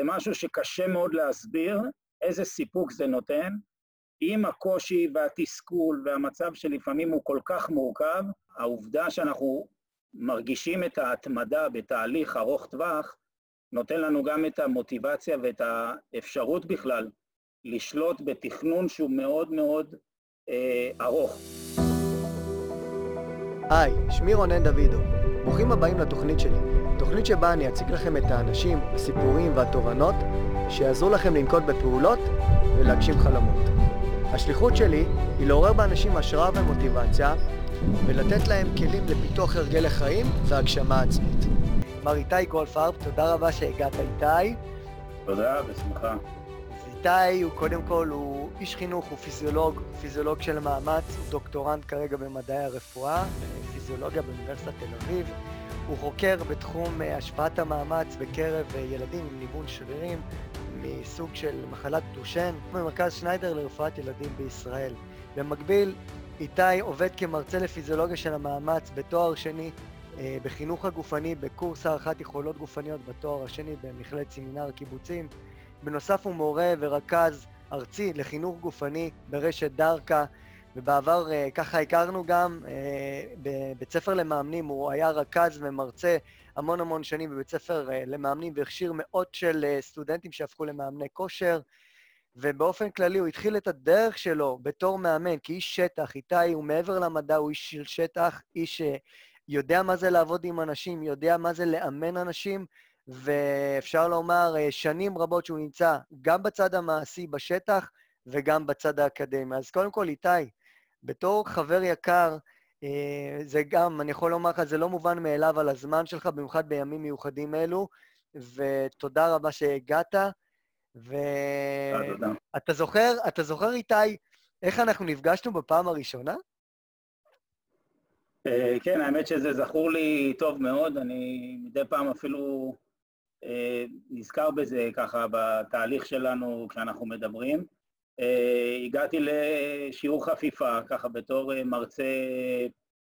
זה משהו שקשה מאוד להסביר איזה סיפוק זה נותן. עם הקושי והתסכול והמצב שלפעמים הוא כל כך מורכב, העובדה שאנחנו מרגישים את ההתמדה בתהליך ארוך טווח, נותן לנו גם את המוטיבציה ואת האפשרות בכלל לשלוט בתכנון שהוא מאוד מאוד אה, ארוך. היי, שמי רונן דוידו. ברוכים הבאים לתוכנית שלי. תוכנית שבה אני אציג לכם את האנשים, הסיפורים והתובנות שיעזרו לכם לנקוט בפעולות ולהגשים חלומות. השליחות שלי היא לעורר באנשים השראה ומוטיבציה ולתת להם כלים לפיתוח הרגלי חיים והגשמה עצמית. מר איתי גולדפרב, תודה רבה שהגעת איתי. תודה, בשמחה. איתי הוא קודם כל, הוא איש חינוך, הוא פיזיולוג, פיזיולוג של מאמץ, הוא דוקטורנט כרגע במדעי הרפואה, פיזיולוגיה באוניברסיטת תל אביב. הוא חוקר בתחום אה, השפעת המאמץ בקרב אה, ילדים עם ניוון שרירים מסוג של מחלת דושן במרכז שניידר לרפואת ילדים בישראל. במקביל, איתי עובד כמרצה לפיזיולוגיה של המאמץ בתואר שני אה, בחינוך הגופני בקורס הערכת יכולות גופניות בתואר השני במכללת סמינר הקיבוצים. בנוסף הוא מורה ורכז ארצי לחינוך גופני ברשת דרכה, ובעבר uh, ככה הכרנו גם uh, בבית ספר למאמנים, הוא היה רכז ומרצה המון המון שנים בבית ספר uh, למאמנים והכשיר מאות של סטודנטים שהפכו למאמני כושר, ובאופן כללי הוא התחיל את הדרך שלו בתור מאמן, כאיש שטח, איתי הוא מעבר למדע, הוא איש של שטח, איש שיודע מה זה לעבוד עם אנשים, יודע מה זה לאמן אנשים, ואפשר לומר שנים רבות שהוא נמצא גם בצד המעשי בשטח וגם בצד האקדמי. אז קודם כל, איתי, בתור חבר יקר, אה, זה גם, אני יכול לומר לך, זה לא מובן מאליו על הזמן שלך, במיוחד בימים מיוחדים אלו, ותודה רבה שהגעת. ואתה זוכר, אתה זוכר, איתי, איך אנחנו נפגשנו בפעם הראשונה? אה, כן, האמת שזה זכור לי טוב מאוד, אני מדי פעם אפילו אה, נזכר בזה ככה בתהליך שלנו כשאנחנו מדברים. אה, הגעתי לשיעור חפיפה, ככה בתור אה, מרצה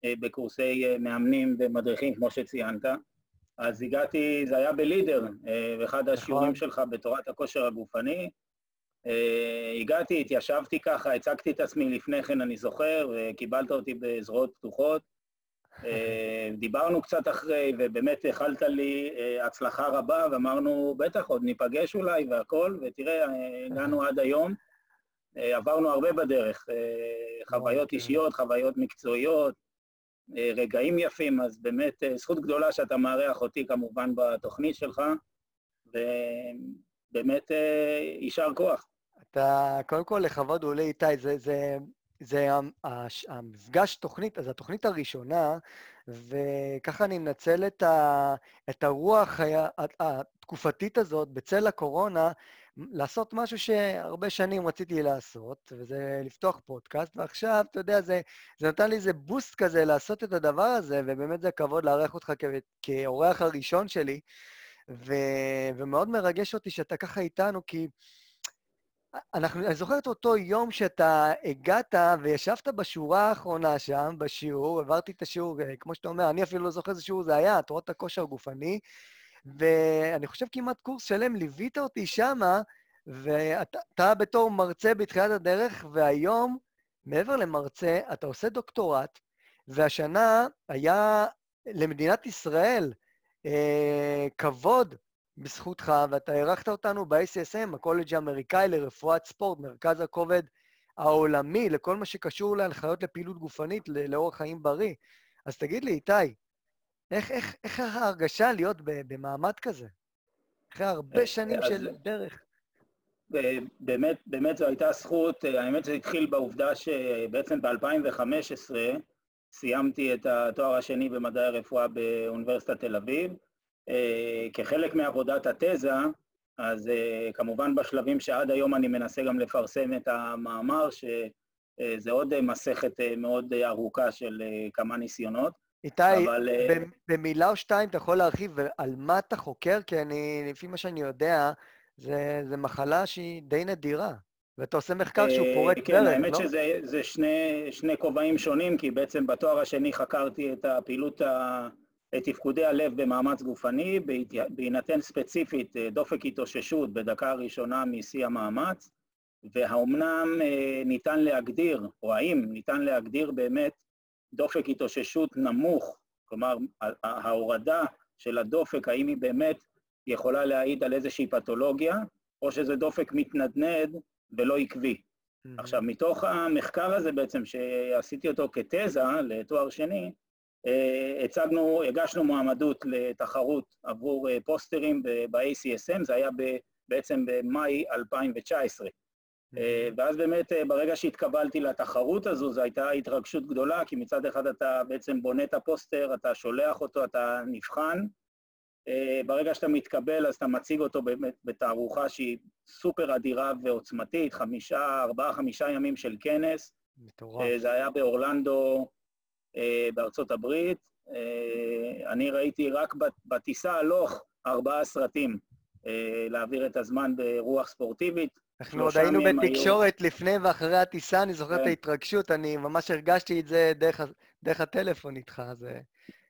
אה, בקורסי מאמנים ומדריכים, כמו שציינת. אז הגעתי, זה היה בלידר, באחד נכון. השיעורים שלך בתורת הכושר הגופני. הגעתי, התיישבתי ככה, הצגתי את עצמי לפני כן, אני זוכר, וקיבלת אותי בזרועות פתוחות. דיברנו קצת אחרי, ובאמת איחלת לי הצלחה רבה, ואמרנו, בטח, עוד ניפגש אולי והכול, ותראה, הגענו עד היום. אה, עברנו הרבה בדרך, אה, חוויות אוקיי. אישיות, חוויות מקצועיות, אה, רגעים יפים, אז באמת זכות גדולה שאתה מארח אותי כמובן בתוכנית שלך, ובאמת יישר כוח. אתה, קודם כל, לכבוד הוא לי, איתי, זה, זה, זה המפגש תוכנית, אז התוכנית הראשונה, וככה אני מנצל את, ה, את הרוח התקופתית הזאת בצל הקורונה, לעשות משהו שהרבה שנים רציתי לעשות, וזה לפתוח פודקאסט, ועכשיו, אתה יודע, זה, זה נתן לי איזה בוסט כזה לעשות את הדבר הזה, ובאמת זה כבוד לארח אותך כאורח הראשון שלי, ו, ומאוד מרגש אותי שאתה ככה איתנו, כי אנחנו, אני זוכר את אותו יום שאתה הגעת וישבת בשורה האחרונה שם, בשיעור, עברתי את השיעור, כמו שאתה אומר, אני אפילו לא זוכר איזה שיעור זה היה, תורות הכושר הגופני, ואני חושב כמעט קורס שלם, ליווית אותי שמה, ואתה בתור מרצה בתחילת הדרך, והיום, מעבר למרצה, אתה עושה דוקטורט, והשנה היה למדינת ישראל אה, כבוד בזכותך, ואתה אירחת אותנו ב-ACSM, הקולג' האמריקאי לרפואת ספורט, מרכז הכובד העולמי, לכל מה שקשור להנחיות לפעילות גופנית, לאורח חיים בריא. אז תגיד לי, איתי, איך, איך, איך ההרגשה להיות במעמד כזה? אחרי הרבה אה, שנים של דרך. באמת, באמת זו הייתה זכות, האמת זה התחיל בעובדה שבעצם ב-2015 סיימתי את התואר השני במדעי הרפואה באוניברסיטת תל אביב. אה, כחלק מעבודת התזה, אז אה, כמובן בשלבים שעד היום אני מנסה גם לפרסם את המאמר, שזה עוד מסכת מאוד ארוכה של כמה ניסיונות. איתי, אבל... אה, במילה או שתיים אתה יכול להרחיב על מה אתה חוקר? כי אני, לפי מה שאני יודע, זו מחלה שהיא די נדירה. ואתה עושה מחקר שהוא פורק דרך, כן, האמת לא? שזה שני, שני כובעים שונים, כי בעצם בתואר השני חקרתי את הפעילות את תפקודי הלב במאמץ גופני, בהינתן ספציפית דופק התאוששות בדקה הראשונה משיא המאמץ, והאומנם ניתן להגדיר, או האם ניתן להגדיר באמת דופק התאוששות נמוך, כלומר ההורדה של הדופק, האם היא באמת יכולה להעיד על איזושהי פתולוגיה, או שזה דופק מתנדנד ולא עקבי. Mm-hmm. עכשיו, מתוך המחקר הזה בעצם, שעשיתי אותו כתזה לתואר שני, אה, הצגנו, הגשנו מועמדות לתחרות עבור אה, פוסטרים ב-ACSM, זה היה בעצם במאי 2019. אה, ואז באמת ברגע שהתקבלתי לתחרות הזו, זו הייתה התרגשות גדולה, כי מצד אחד אתה בעצם בונה את הפוסטר, אתה שולח אותו, אתה נבחן, אה, ברגע שאתה מתקבל אז אתה מציג אותו באמת בתערוכה שהיא סופר אדירה ועוצמתית, חמישה, ארבעה, חמישה ימים של כנס. מטורף. אה, זה היה באורלנדו אה, בארצות הברית. אני ראיתי רק בטיסה הלוך ארבעה סרטים, להעביר את הזמן ברוח ספורטיבית. אנחנו עוד היינו בתקשורת היו... לפני ואחרי הטיסה, אני זוכר כן. את ההתרגשות, אני ממש הרגשתי את זה דרך, דרך הטלפון איתך, זה...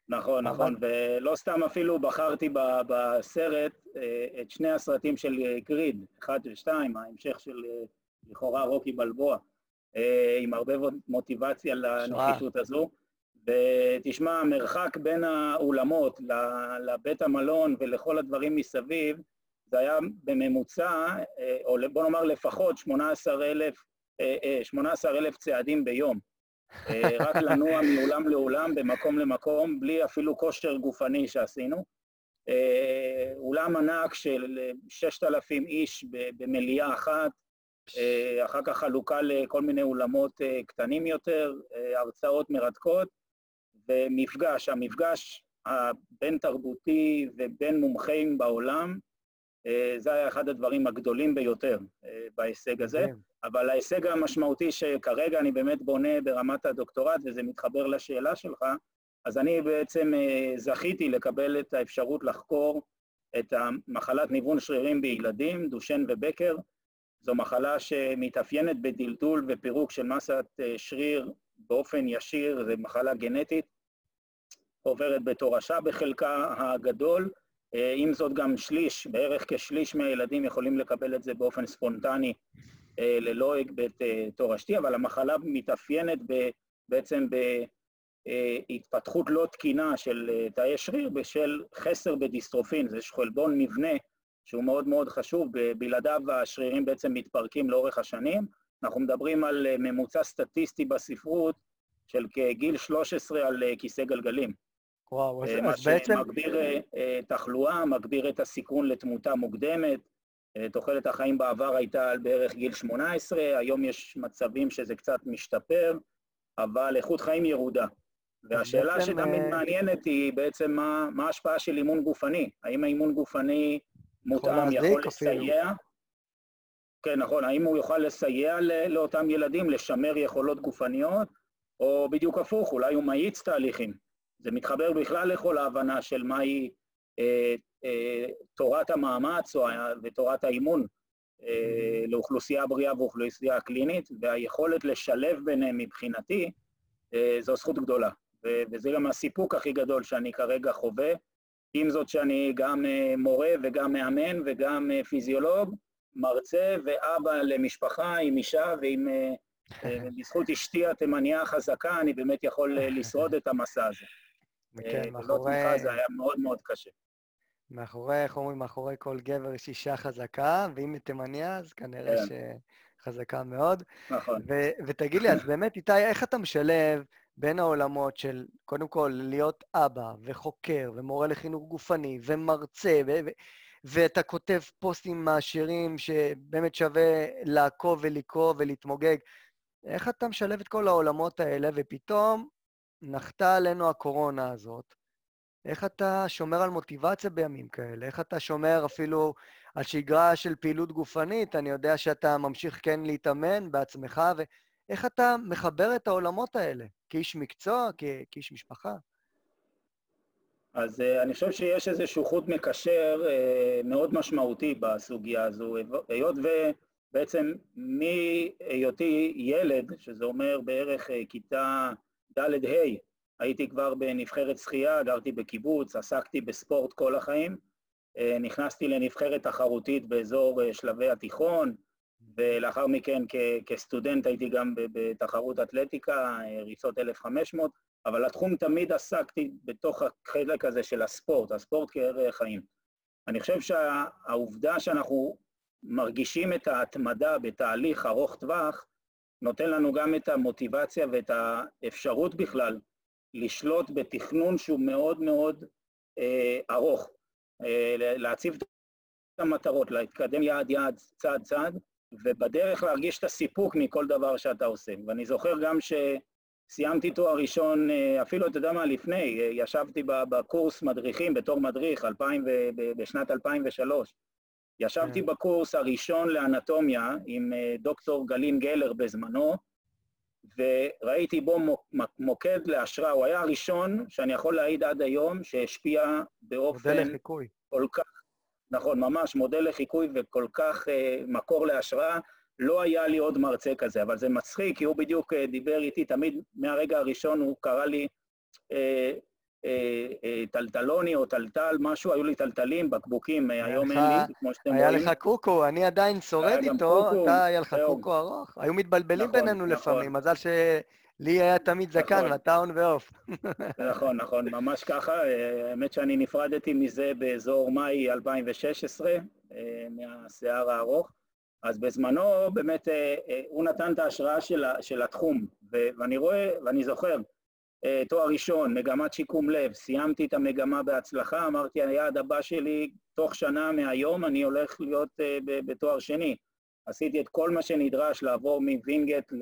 נכון, נכון, ולא סתם אפילו בחרתי בסרט אה, את שני הסרטים של אה, גריד, אחד ושתיים, ההמשך של אה, לכאורה רוקי בלבוע, עם הרבה מוטיבציה לנחיתות הזו. ותשמע, המרחק בין האולמות לבית המלון ולכל הדברים מסביב, זה היה בממוצע, או בוא נאמר לפחות 18,000 18 צעדים ביום. אה, רק לנוע מאולם לאולם, במקום למקום, בלי אפילו כושר גופני שעשינו. אה, אולם ענק של 6,000 איש במליאה אחת, אה, אחר כך חלוקה לכל מיני אולמות קטנים יותר, הרצאות מרתקות, ומפגש, המפגש הבין-תרבותי ובין מומחים בעולם, זה היה אחד הדברים הגדולים ביותר בהישג הזה. אבל ההישג המשמעותי שכרגע אני באמת בונה ברמת הדוקטורט, וזה מתחבר לשאלה שלך, אז אני בעצם אה, זכיתי לקבל את האפשרות לחקור את המחלת ניוון שרירים בילדים, דושן ובקר. זו מחלה שמתאפיינת בדלדול ופירוק של מסת אה, שריר באופן ישיר, זו מחלה גנטית, עוברת בתורשה בחלקה הגדול, אה, עם זאת גם שליש, בערך כשליש מהילדים יכולים לקבל את זה באופן ספונטני אה, ללא היבט אה, תורשתי, אבל המחלה מתאפיינת בעצם בהתפתחות לא תקינה של אה, תאי שריר בשל חסר בדיסטרופין, זה חלבון מבנה שהוא מאוד מאוד חשוב, בלעדיו השרירים בעצם מתפרקים לאורך השנים. אנחנו מדברים על ממוצע סטטיסטי בספרות של כגיל 13 על כיסא גלגלים. וואו, אז בעצם... מה שמגביר תחלואה, מגביר את הסיכון לתמותה מוקדמת, אה, תוחלת החיים בעבר הייתה על בערך גיל 18, היום יש מצבים שזה קצת משתפר, אבל איכות חיים ירודה. והשאלה בעצם... שתמיד אה, מעניינת היא בעצם מה, מה ההשפעה של אימון גופני. האם האימון גופני מותאם יכול, יכול לסייע? כן, נכון. האם הוא יוכל לסייע לאותם ילדים לשמר יכולות גופניות, או בדיוק הפוך, אולי הוא מאיץ תהליכים. זה מתחבר בכלל לכל ההבנה של מהי אה, אה, תורת המאמץ ותורת האימון אה, לאוכלוסייה בריאה ואוכלוסייה קלינית, והיכולת לשלב ביניהם מבחינתי, זו זכות גדולה. וזה גם הסיפוק הכי גדול שאני כרגע חווה, עם זאת שאני גם מורה וגם מאמן וגם פיזיולוג, מרצה ואבא למשפחה עם אישה ועם... בזכות אשתי התימניה החזקה, אני באמת יכול לשרוד את המסע הזה. כן, מאחורי... זה היה מאוד מאוד קשה. מאחורי, איך אומרים, מאחורי כל גבר יש אישה חזקה, ואם היא תימניה, אז כנראה כן. שחזקה מאוד. נכון. ו- ותגיד לי, אז באמת, איתי, איך אתה משלב בין העולמות של, קודם כל, להיות אבא, וחוקר, ומורה לחינוך גופני, ומרצה, ו- ו- ואתה כותב פוסטים מעשירים שבאמת שווה לעקוב ולקרוא ולהתמוגג. איך אתה משלב את כל העולמות האלה, ופתאום נחתה עלינו הקורונה הזאת, איך אתה שומר על מוטיבציה בימים כאלה? איך אתה שומר אפילו על שגרה של פעילות גופנית? אני יודע שאתה ממשיך כן להתאמן בעצמך, ואיך אתה מחבר את העולמות האלה? כאיש מקצוע, כאיש משפחה? אז uh, אני חושב שיש איזשהו חוט מקשר uh, מאוד משמעותי בסוגיה הזו, היות ובעצם מהיותי ילד, שזה אומר בערך uh, כיתה ד'-ה', הייתי כבר בנבחרת שחייה, גרתי בקיבוץ, עסקתי בספורט כל החיים. אה, נכנסתי לנבחרת תחרותית באזור אה, שלבי התיכון, ולאחר מכן כ- כסטודנט הייתי גם בתחרות אתלטיקה, אה, ריצות 1500, אבל התחום תמיד עסקתי בתוך החלק הזה של הספורט, הספורט כערך חיים. אני חושב שהעובדה שאנחנו מרגישים את ההתמדה בתהליך ארוך טווח, נותן לנו גם את המוטיבציה ואת האפשרות בכלל לשלוט בתכנון שהוא מאוד מאוד אה, ארוך. אה, להציב את המטרות, להתקדם יעד יעד, צעד צעד, ובדרך להרגיש את הסיפוק מכל דבר שאתה עושה. ואני זוכר גם שסיימתי תואר ראשון, אה, אפילו, אתה יודע מה, לפני, אה, ישבתי בקורס מדריכים בתור מדריך 2000 ו, בשנת 2003. ישבתי כן. בקורס הראשון לאנטומיה עם דוקטור גלין גלר בזמנו, וראיתי בו מוקד להשראה. הוא היה הראשון שאני יכול להעיד עד היום שהשפיע באופן... מודל לחיקוי. כל כך, נכון, ממש מודל לחיקוי וכל כך אה, מקור להשראה. לא היה לי עוד מרצה כזה, אבל זה מצחיק, כי הוא בדיוק אה, דיבר איתי, תמיד מהרגע הראשון הוא קרא לי אה, אה, אה, טלטלוני או טלטל, משהו, היו לי טלטלים, בקבוקים, אה, היום אין לי, כמו שאתם רואים. היה לך קוקו, אני עדיין שורד איתו, אתה, היה לך קוקו ארוך. היו מתבלבלים נכון, בינינו נכון. לפעמים, מזל שלי היה תמיד זקן נכון. ואתה און ועוף. נכון, נכון, ממש ככה. האמת שאני נפרדתי מזה באזור מאי 2016, מהשיער הארוך. אז בזמנו באמת הוא נתן את ההשראה של התחום, ואני רואה, ואני זוכר, אה, תואר ראשון, מגמת שיקום לב, סיימתי את המגמה בהצלחה, אמרתי, היעד הבא שלי, תוך שנה מהיום אני הולך להיות uh, בתואר שני. עשיתי את כל מה שנדרש לעבור מווינגייט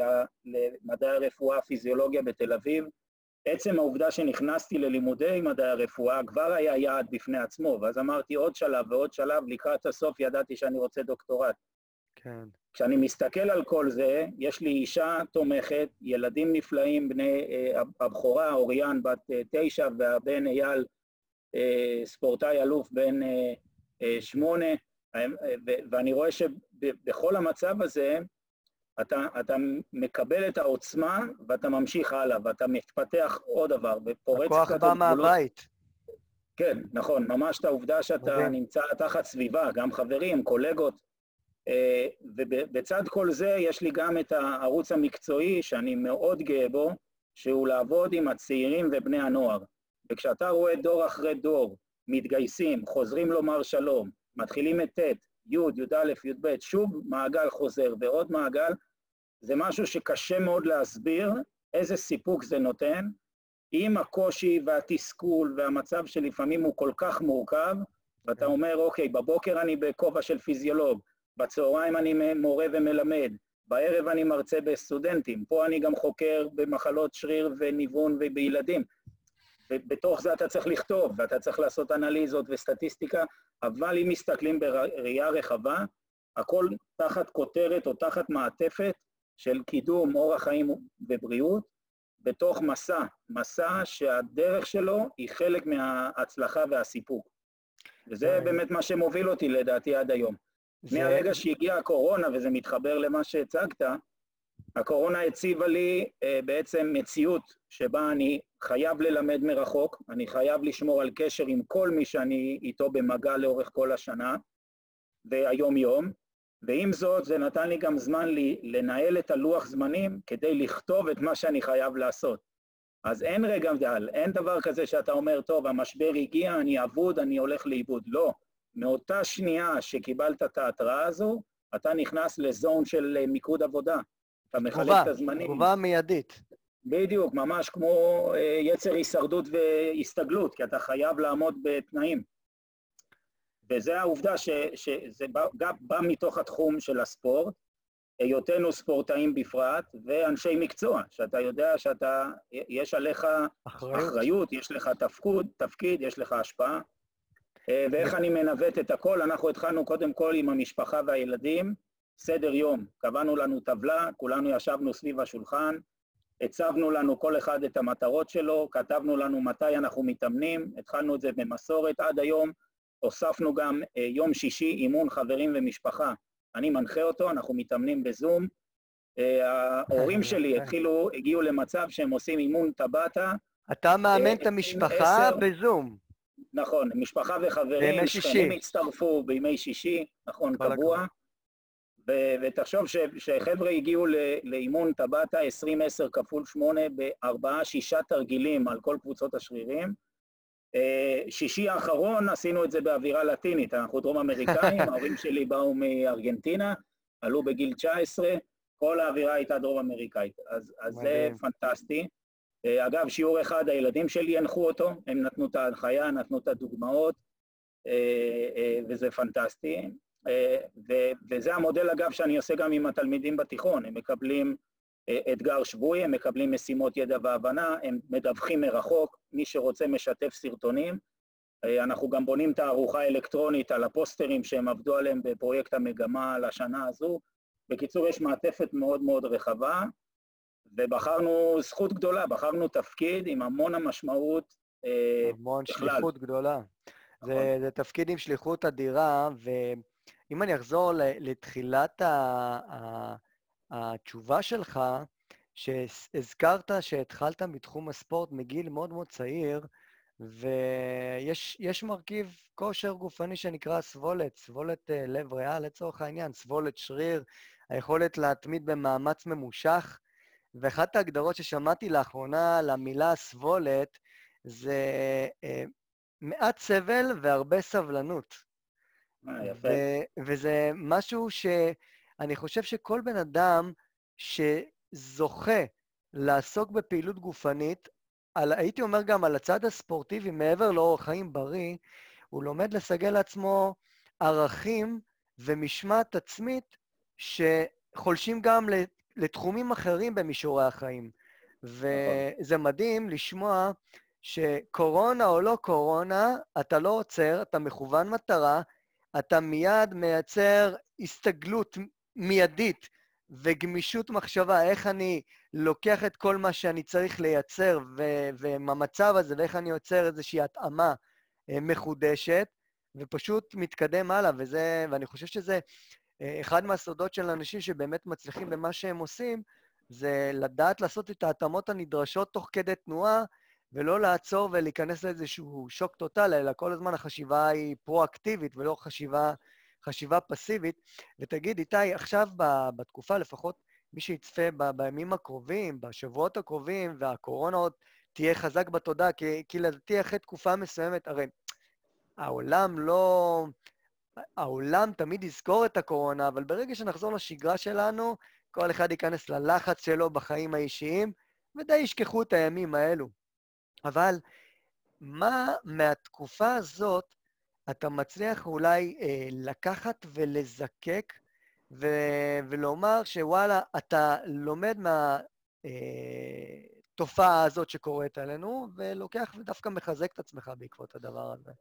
למדעי הרפואה, פיזיולוגיה בתל אביב. עצם העובדה שנכנסתי ללימודי מדעי הרפואה כבר היה יעד בפני עצמו, ואז אמרתי עוד שלב ועוד שלב, לקראת הסוף ידעתי שאני רוצה דוקטורט. כן. כשאני מסתכל על כל זה, יש לי אישה תומכת, ילדים נפלאים, בני אה, הבכורה, אוריאן בת אה, תשע, והבן אייל, אה, ספורטאי אלוף בן שמונה, ואני רואה שבכל המצב הזה, אתה, אתה מקבל את העוצמה ואתה ממשיך הלאה, ואתה מתפתח עוד דבר, ופורץ קצת... הכוח בא מהבית. כן, נכון, ממש את העובדה שאתה נמצא תחת סביבה, גם חברים, קולגות, אה, ובצד כל זה יש לי גם את הערוץ המקצועי שאני מאוד גאה בו, שהוא לעבוד עם הצעירים ובני הנוער. וכשאתה רואה דור אחרי דור מתגייסים, חוזרים לומר שלום, מתחילים את ט', י', י"א, י"ב, שוב מעגל חוזר ועוד מעגל, זה משהו שקשה מאוד להסביר איזה סיפוק זה נותן, עם הקושי והתסכול והמצב שלפעמים הוא כל כך מורכב, ואתה אומר, אוקיי, בבוקר אני בכובע של פיזיולוג, בצהריים אני מורה ומלמד, בערב אני מרצה בסטודנטים, פה אני גם חוקר במחלות שריר וניוון ובילדים. ובתוך זה אתה צריך לכתוב, ואתה צריך לעשות אנליזות וסטטיסטיקה, אבל אם מסתכלים בראייה רחבה, הכל תחת כותרת או תחת מעטפת של קידום אורח חיים ובריאות, בתוך מסע, מסע שהדרך שלו היא חלק מההצלחה והסיפוק. וזה באמת מה שמוביל אותי לדעתי עד היום. זה... מהרגע שהגיעה הקורונה, וזה מתחבר למה שהצגת, הקורונה הציבה לי אה, בעצם מציאות שבה אני חייב ללמד מרחוק, אני חייב לשמור על קשר עם כל מי שאני איתו במגע לאורך כל השנה והיום-יום, ועם זאת זה נתן לי גם זמן לי, לנהל את הלוח זמנים כדי לכתוב את מה שאני חייב לעשות. אז אין רגע דל, אין דבר כזה שאתה אומר, טוב, המשבר הגיע, אני אבוד, אני הולך לאיבוד. לא. מאותה שנייה שקיבלת את ההתראה הזו, אתה נכנס לזון של אה, מיקוד עבודה. אתה מחלק את הזמנים. תגובה מיידית. בדיוק, ממש כמו אה, יצר הישרדות והסתגלות, כי אתה חייב לעמוד בתנאים. וזו העובדה ש, שזה בא, גם בא מתוך התחום של הספורט, היותנו ספורטאים בפרט, ואנשי מקצוע, שאתה יודע שאתה, יש עליך אחריות, אחריות יש לך תפקוד, תפקיד, יש לך השפעה. אה, ואיך אני מנווט את הכל? אנחנו התחלנו קודם כל עם המשפחה והילדים, סדר יום. קבענו לנו טבלה, כולנו ישבנו סביב השולחן, הצבנו לנו כל אחד את המטרות שלו, כתבנו לנו מתי אנחנו מתאמנים, התחלנו את זה במסורת עד היום, הוספנו גם אה, יום שישי אימון חברים ומשפחה. אני מנחה אותו, אנחנו מתאמנים בזום. אה, ההורים שלי התחילו, הגיעו למצב שהם עושים אימון טבעת אתה מאמן את המשפחה בזום. נכון, משפחה וחברים, שכנים הצטרפו בימי שישי, נכון, קבוע. ותחשוב שחבר'ה הגיעו לאימון טבעת 20-10 כפול 8 בארבעה, שישה תרגילים על כל קבוצות השרירים. אה, שישי האחרון עשינו את זה באווירה לטינית, אנחנו דרום אמריקאים, ההורים שלי באו מארגנטינה, עלו בגיל 19, כל האווירה הייתה דרום אמריקאית, אז, אז זה פנטסטי. אה, אגב, שיעור אחד, הילדים שלי הנחו אותו, הם נתנו את ההנחיה, נתנו את הדוגמאות, אה, וזה פנטסטי. וזה המודל, אגב, שאני עושה גם עם התלמידים בתיכון, הם מקבלים אתגר שבועי, הם מקבלים משימות ידע והבנה, הם מדווחים מרחוק, מי שרוצה משתף סרטונים. אנחנו גם בונים תערוכה אלקטרונית על הפוסטרים שהם עבדו עליהם בפרויקט המגמה לשנה הזו. בקיצור, יש מעטפת מאוד מאוד רחבה, ובחרנו זכות גדולה, בחרנו תפקיד עם המון המשמעות אה, המון בכלל. שליחות גדולה. נכון. זה, זה תפקיד עם שליחות אדירה, ואם אני אחזור לתחילת ה... התשובה שלך, שהזכרת שהתחלת בתחום הספורט מגיל מאוד מאוד צעיר, ויש מרכיב כושר גופני שנקרא סבולת, סבולת אה, לב ריאה לצורך העניין, סבולת שריר, היכולת להתמיד במאמץ ממושך. ואחת ההגדרות ששמעתי לאחרונה למילה סבולת זה אה, מעט סבל והרבה סבלנות. אה, יפה. וזה משהו ש... אני חושב שכל בן אדם שזוכה לעסוק בפעילות גופנית, על, הייתי אומר גם על הצד הספורטיבי, מעבר לאורח חיים בריא, הוא לומד לסגל לעצמו ערכים ומשמעת עצמית שחולשים גם לתחומים אחרים במישורי החיים. וזה מדהים לשמוע שקורונה או לא קורונה, אתה לא עוצר, אתה מכוון מטרה, אתה מיד מייצר הסתגלות מיידית וגמישות מחשבה, איך אני לוקח את כל מה שאני צריך לייצר ומהמצב הזה, ואיך אני יוצר איזושהי התאמה אה, מחודשת, ופשוט מתקדם הלאה, וזה, ואני חושב שזה אחד מהסודות של אנשים שבאמת מצליחים במה שהם עושים, זה לדעת לעשות את ההתאמות הנדרשות תוך כדי תנועה, ולא לעצור ולהיכנס לאיזשהו שוק טוטאלי, אלא כל הזמן החשיבה היא פרו-אקטיבית ולא חשיבה חשיבה פסיבית. ותגיד, איתי, עכשיו בתקופה, לפחות מי שיצפה בימים הקרובים, בשבועות הקרובים, והקורונה עוד תהיה חזק בתודעה, כי, כי לדעתי אחרי תקופה מסוימת, הרי העולם לא... העולם תמיד יזכור את הקורונה, אבל ברגע שנחזור לשגרה שלנו, כל אחד ייכנס ללחץ שלו בחיים האישיים, ודי ישכחו את הימים האלו. אבל מה מהתקופה הזאת אתה מצליח אולי אה, לקחת ולזקק ו- ולומר שוואלה, אתה לומד מהתופעה אה, הזאת שקורית עלינו, ולוקח ודווקא מחזק את עצמך בעקבות הדבר הזה.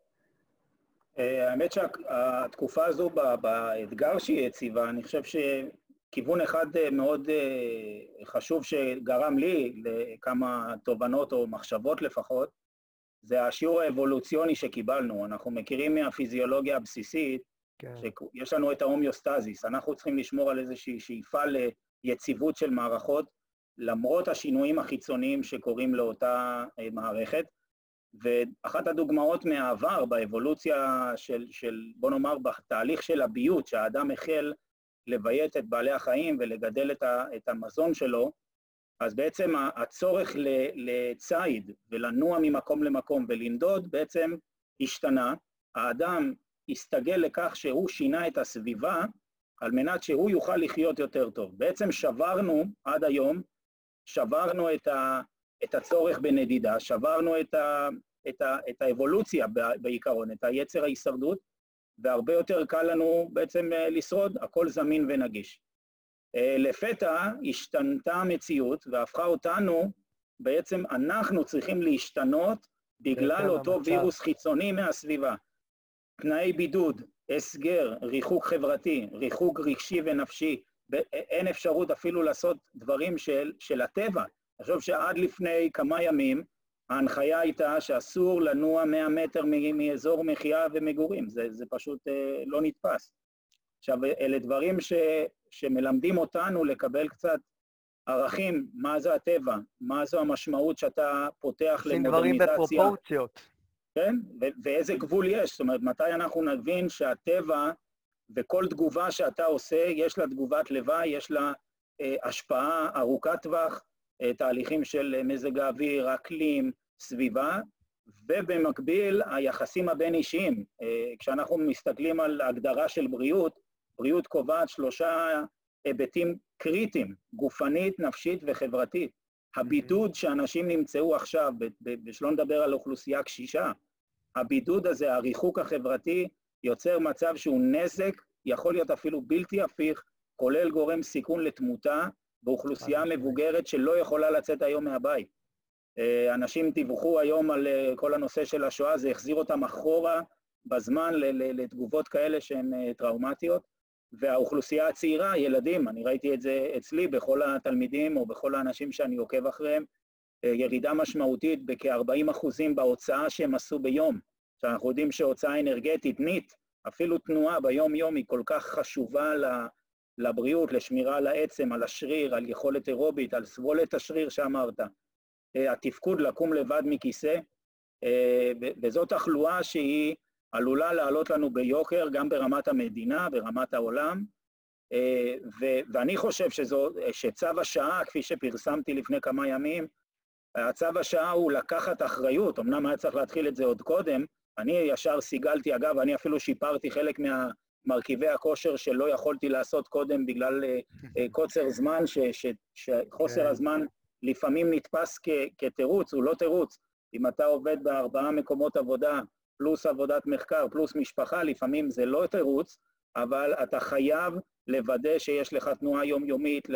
אה, האמת שהתקופה הזו, באתגר שהיא הציבה, אני חושב שכיוון אחד אה, מאוד אה, חשוב שגרם לי לכמה תובנות או מחשבות לפחות, זה השיעור האבולוציוני שקיבלנו. אנחנו מכירים מהפיזיולוגיה הבסיסית, כן. שיש לנו את ההומיוסטזיס. אנחנו צריכים לשמור על איזושהי שאיפה ליציבות של מערכות, למרות השינויים החיצוניים שקורים לאותה מערכת. ואחת הדוגמאות מהעבר, באבולוציה של, של, בוא נאמר, בתהליך של הביות, שהאדם החל לביית את בעלי החיים ולגדל את, ה, את המזון שלו, אז בעצם הצורך לציד ולנוע ממקום למקום ולנדוד בעצם השתנה. האדם הסתגל לכך שהוא שינה את הסביבה על מנת שהוא יוכל לחיות יותר טוב. בעצם שברנו עד היום, שברנו את, ה, את הצורך בנדידה, שברנו את, ה, את, ה, את האבולוציה בעיקרון, את היצר ההישרדות, והרבה יותר קל לנו בעצם אה, לשרוד, הכל זמין ונגיש. אה, לפתע השתנתה המציאות והפכה אותנו, בעצם אנחנו צריכים להשתנות בגלל אותו המצב. וירוס חיצוני מהסביבה. תנאי בידוד, הסגר, ריחוק חברתי, ריחוק רגשי ונפשי, אין אפשרות אפילו לעשות דברים של, של הטבע. חושב שעד לפני כמה ימים ההנחיה הייתה שאסור לנוע 100 מטר מאזור מחיה ומגורים, זה, זה פשוט אה, לא נתפס. עכשיו, אלה דברים ש, שמלמדים אותנו לקבל קצת ערכים, מה זה הטבע, מה זו המשמעות שאתה פותח למודרניזציה. דברים בפרופורציות. כן, ו- ואיזה גבול יש, זאת אומרת, מתי אנחנו נבין שהטבע וכל תגובה שאתה עושה, יש לה תגובת לוואי, יש לה אה, השפעה ארוכת טווח, תהליכים של מזג האוויר, אקלים, סביבה, ובמקביל היחסים הבין-אישיים. אה, כשאנחנו מסתכלים על הגדרה של בריאות, בריאות קובעת שלושה היבטים קריטיים, גופנית, נפשית וחברתית. הבידוד שאנשים נמצאו עכשיו, ושלא נדבר על אוכלוסייה קשישה, הבידוד הזה, הריחוק החברתי, יוצר מצב שהוא נזק, יכול להיות אפילו בלתי הפיך, כולל גורם סיכון לתמותה באוכלוסייה מבוגרת שלא יכולה לצאת היום מהבית. אה, אנשים דיווחו היום על אה, כל הנושא של השואה, זה החזיר אותם אחורה בזמן לתגובות כאלה שהן אה, טראומטיות. והאוכלוסייה הצעירה, ילדים, אני ראיתי את זה אצלי, בכל התלמידים או בכל האנשים שאני עוקב אחריהם, ירידה משמעותית בכ-40 אחוזים בהוצאה שהם עשו ביום. שאנחנו יודעים שהוצאה אנרגטית, נית, אפילו תנועה ביום-יום היא כל כך חשובה לבריאות, לשמירה על העצם, על השריר, על יכולת אירובית, על סבולת השריר שאמרת. אה, התפקוד לקום לבד מכיסא, אה, וזאת תחלואה שהיא עלולה לעלות לנו ביוקר גם ברמת המדינה, ברמת העולם, אה, ואני חושב שזו, שצו השעה, כפי שפרסמתי לפני כמה ימים, צו השעה הוא לקחת אחריות, אמנם היה צריך להתחיל את זה עוד קודם, אני ישר סיגלתי, אגב, אני אפילו שיפרתי חלק מהמרכיבי הכושר שלא יכולתי לעשות קודם בגלל קוצר זמן, שחוסר כן. הזמן לפעמים נתפס כ- כתירוץ, הוא לא תירוץ. אם אתה עובד בארבעה מקומות עבודה, פלוס עבודת מחקר, פלוס משפחה, לפעמים זה לא תירוץ, אבל אתה חייב לוודא שיש לך תנועה יומיומית,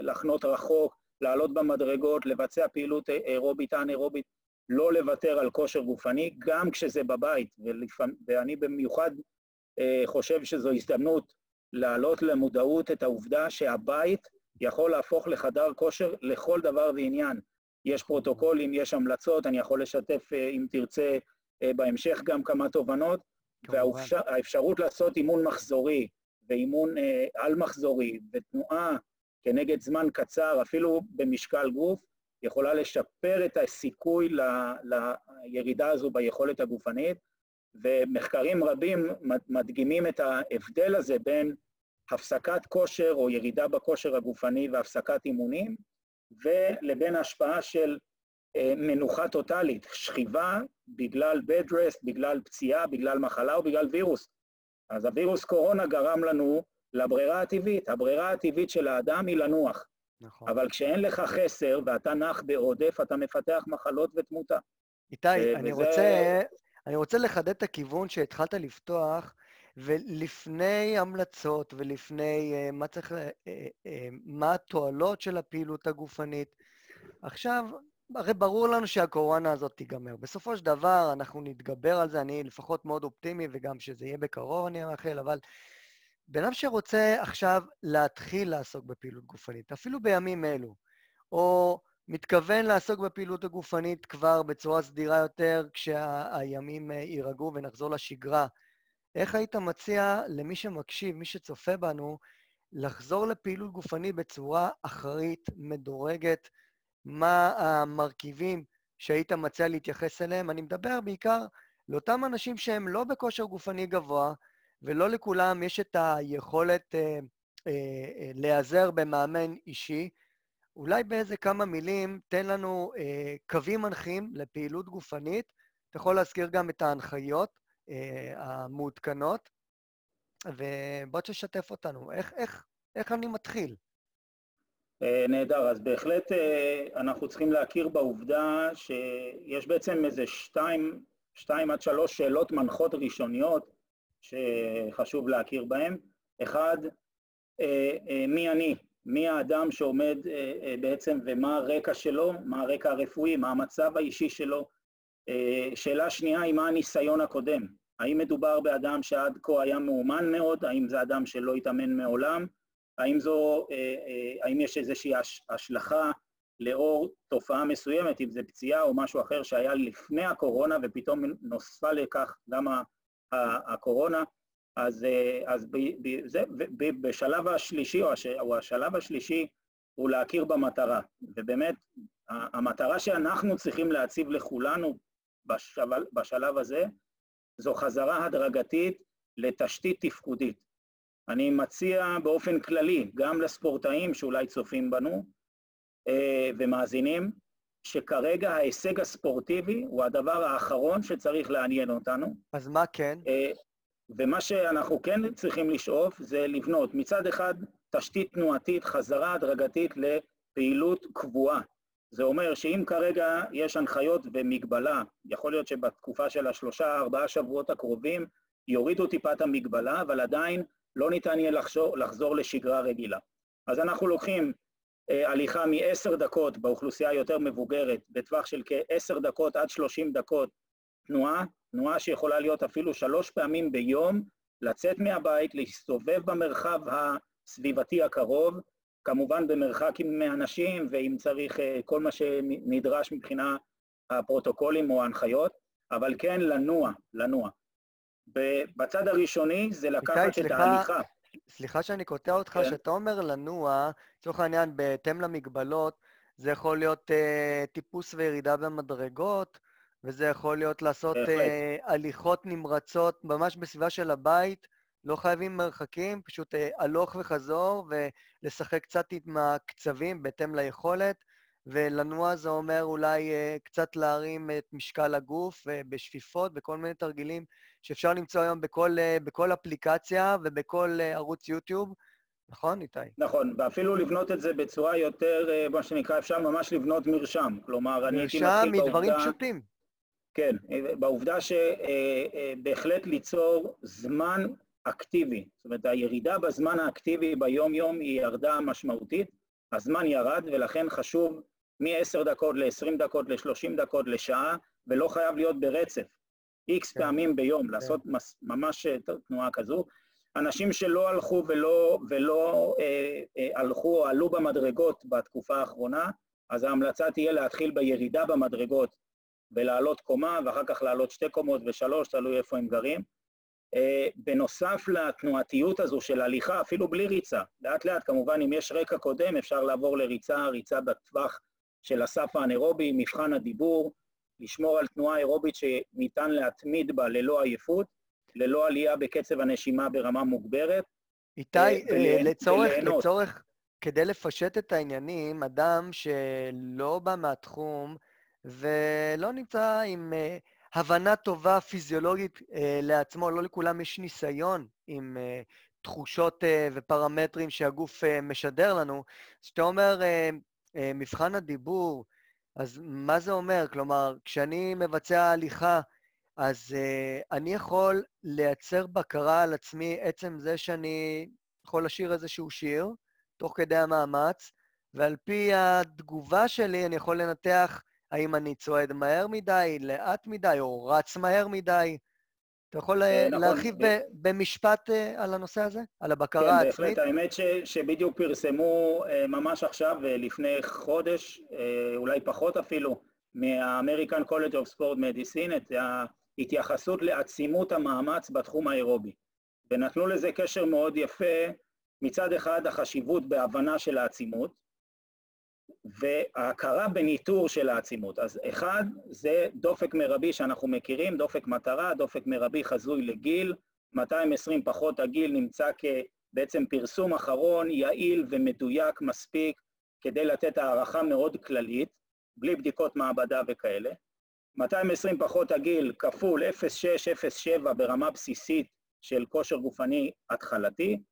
לחנות רחוק, לעלות במדרגות, לבצע פעילות אירובית, אנאירובית, לא לוותר על כושר גופני, גם כשזה בבית, ולפעמים, ואני במיוחד אה, חושב שזו הזדמנות להעלות למודעות את העובדה שהבית יכול להפוך לחדר כושר לכל דבר ועניין. יש פרוטוקולים, יש המלצות, אני יכול לשתף, אה, אם תרצה, אה, בהמשך גם כמה תובנות, והאפשרות לעשות אימון מחזורי ואימון אה, על-מחזורי ותנועה כנגד זמן קצר, אפילו במשקל גוף, יכולה לשפר את הסיכוי ל, לירידה הזו ביכולת הגופנית, ומחקרים רבים מדגימים את ההבדל הזה בין הפסקת כושר או ירידה בכושר הגופני והפסקת אימונים, ולבין ההשפעה של אה, מנוחה טוטאלית, שכיבה בגלל bed rest, בגלל פציעה, בגלל מחלה או בגלל וירוס. אז הווירוס קורונה גרם לנו לברירה הטבעית. הברירה הטבעית של האדם היא לנוח. נכון. אבל כשאין לך חסר ואתה נח בעודף, אתה מפתח מחלות ותמותה. איתי, אה, אני, וזה... רוצה, אני רוצה לחדד את הכיוון שהתחלת לפתוח, ולפני המלצות ולפני uh, מה צריך, uh, uh, מה התועלות של הפעילות הגופנית. עכשיו, הרי ברור לנו שהקורונה הזאת תיגמר. בסופו של דבר, אנחנו נתגבר על זה, אני לפחות מאוד אופטימי, וגם שזה יהיה בקרוב, אני מאחל, אבל בן אדם שרוצה עכשיו להתחיל לעסוק בפעילות גופנית, אפילו בימים אלו, או מתכוון לעסוק בפעילות הגופנית כבר בצורה סדירה יותר, כשהימים יירגעו ונחזור לשגרה, איך היית מציע למי שמקשיב, מי שצופה בנו, לחזור לפעילות גופנית בצורה אחראית, מדורגת? מה המרכיבים שהיית מציע להתייחס אליהם? אני מדבר בעיקר לאותם אנשים שהם לא בכושר גופני גבוה, ולא לכולם יש את היכולת אה, אה, אה, להיעזר במאמן אישי. אולי באיזה כמה מילים תן לנו אה, קווים מנחים לפעילות גופנית. אתה יכול להזכיר גם את ההנחיות אה, המעודכנות, ובוא תשתף אותנו, איך, איך, איך אני מתחיל? אה, נהדר, אז בהחלט אה, אנחנו צריכים להכיר בעובדה שיש בעצם איזה שתיים, שתיים עד שלוש שאלות מנחות ראשוניות שחשוב להכיר בהן. אחד, מי אני? מי האדם שעומד בעצם ומה הרקע שלו, מה הרקע הרפואי, מה המצב האישי שלו. שאלה שנייה היא מה הניסיון הקודם. האם מדובר באדם שעד כה היה מאומן מאוד? האם זה אדם שלא התאמן מעולם? האם, זו, אה, אה, האם יש איזושהי השלכה לאור תופעה מסוימת, אם זה פציעה או משהו אחר שהיה לפני הקורונה ופתאום נוספה לכך גם הקורונה? אז, אה, אז ב, ב, זה, ב, בשלב השלישי, או, הש, או השלב השלישי, הוא להכיר במטרה. ובאמת, המטרה שאנחנו צריכים להציב לכולנו בשבל, בשלב הזה, זו חזרה הדרגתית לתשתית תפקודית. אני מציע באופן כללי, גם לספורטאים שאולי צופים בנו אה, ומאזינים, שכרגע ההישג הספורטיבי הוא הדבר האחרון שצריך לעניין אותנו. אז מה כן? אה, ומה שאנחנו כן צריכים לשאוף זה לבנות מצד אחד תשתית תנועתית, חזרה הדרגתית לפעילות קבועה. זה אומר שאם כרגע יש הנחיות ומגבלה, יכול להיות שבתקופה של השלושה, ארבעה שבועות הקרובים יורידו טיפה את המגבלה, אבל עדיין לא ניתן יהיה לחזור, לחזור לשגרה רגילה. אז אנחנו לוקחים אה, הליכה מ-10 דקות באוכלוסייה היותר מבוגרת, בטווח של כ-10 דקות עד 30 דקות תנועה, תנועה שיכולה להיות אפילו שלוש פעמים ביום, לצאת מהבית, להסתובב במרחב הסביבתי הקרוב, כמובן במרחק עם אנשים, ואם צריך אה, כל מה שנדרש מבחינה הפרוטוקולים או ההנחיות, אבל כן לנוע, לנוע. בצד הראשוני זה לקחת את ההליכה. סליחה שאני קוטע אותך, כן. כשאתה אומר לנוע, לצורך העניין, בהתאם למגבלות, זה יכול להיות uh, טיפוס וירידה במדרגות, וזה יכול להיות לעשות uh, הליכות נמרצות ממש בסביבה של הבית, לא חייבים מרחקים, פשוט uh, הלוך וחזור, ולשחק קצת עם הקצבים בהתאם ליכולת, ולנוע זה אומר אולי uh, קצת להרים את משקל הגוף uh, בשפיפות, בכל מיני תרגילים שאפשר למצוא היום בכל, uh, בכל אפליקציה ובכל uh, ערוץ יוטיוב. נכון, איתי? נכון, ואפילו לבנות את זה בצורה יותר, מה שנקרא, אפשר ממש לבנות מרשם. כלומר, אני הייתי מתחיל בעובדה... מרשם מדברים פשוטים. כן, בעובדה שבהחלט ליצור זמן אקטיבי. זאת אומרת, הירידה בזמן האקטיבי ביום-יום היא ירדה משמעותית, הזמן ירד, ולכן חשוב מ-10 דקות ל-20 דקות ל-30 דקות לשעה, ולא חייב להיות ברצף. איקס כן. פעמים ביום, כן. לעשות ממש אה, תנועה כזו. אנשים שלא הלכו ולא, ולא אה, אה, הלכו או עלו במדרגות בתקופה האחרונה, אז ההמלצה תהיה להתחיל בירידה במדרגות ולעלות קומה, ואחר כך לעלות שתי קומות ושלוש, תלוי איפה הם גרים. אה, בנוסף לתנועתיות הזו של הליכה, אפילו בלי ריצה, לאט לאט כמובן אם יש רקע קודם אפשר לעבור לריצה, ריצה בטווח של הסף האנאירובי, מבחן הדיבור, לשמור על תנועה אירובית שניתן להתמיד בה ללא עייפות, ללא עלייה בקצב הנשימה ברמה מוגברת. איתי, אה, אה, לצורך, לצורך, כדי לפשט את העניינים, אדם שלא בא מהתחום ולא נמצא עם הבנה טובה פיזיולוגית אה, לעצמו, לא לכולם יש ניסיון עם אה, תחושות אה, ופרמטרים שהגוף אה, משדר לנו. כשאתה אומר אה, אה, מבחן הדיבור, אז מה זה אומר? כלומר, כשאני מבצע הליכה, אז אה, אני יכול לייצר בקרה על עצמי עצם זה שאני יכול לשיר איזשהו שיר, תוך כדי המאמץ, ועל פי התגובה שלי אני יכול לנתח האם אני צועד מהר מדי, לאט מדי, או רץ מהר מדי? אתה יכול אה, נכון. להרחיב אה, במשפט אה, על הנושא הזה? על הבקרה העצמית? כן, בהחלט. האמת ש, שבדיוק פרסמו ממש עכשיו, לפני חודש, אולי פחות אפילו, מה-American College of Sport Medicine, את ההתייחסות לעצימות המאמץ בתחום האירובי. ונתנו לזה קשר מאוד יפה, מצד אחד החשיבות בהבנה של העצימות, וההכרה בניטור של העצימות. אז אחד, זה דופק מרבי שאנחנו מכירים, דופק מטרה, דופק מרבי חזוי לגיל, 220 פחות הגיל נמצא כבעצם פרסום אחרון, יעיל ומדויק מספיק כדי לתת הערכה מאוד כללית, בלי בדיקות מעבדה וכאלה. 220 פחות הגיל כפול 0.6-0.7 ברמה בסיסית של כושר גופני התחלתי,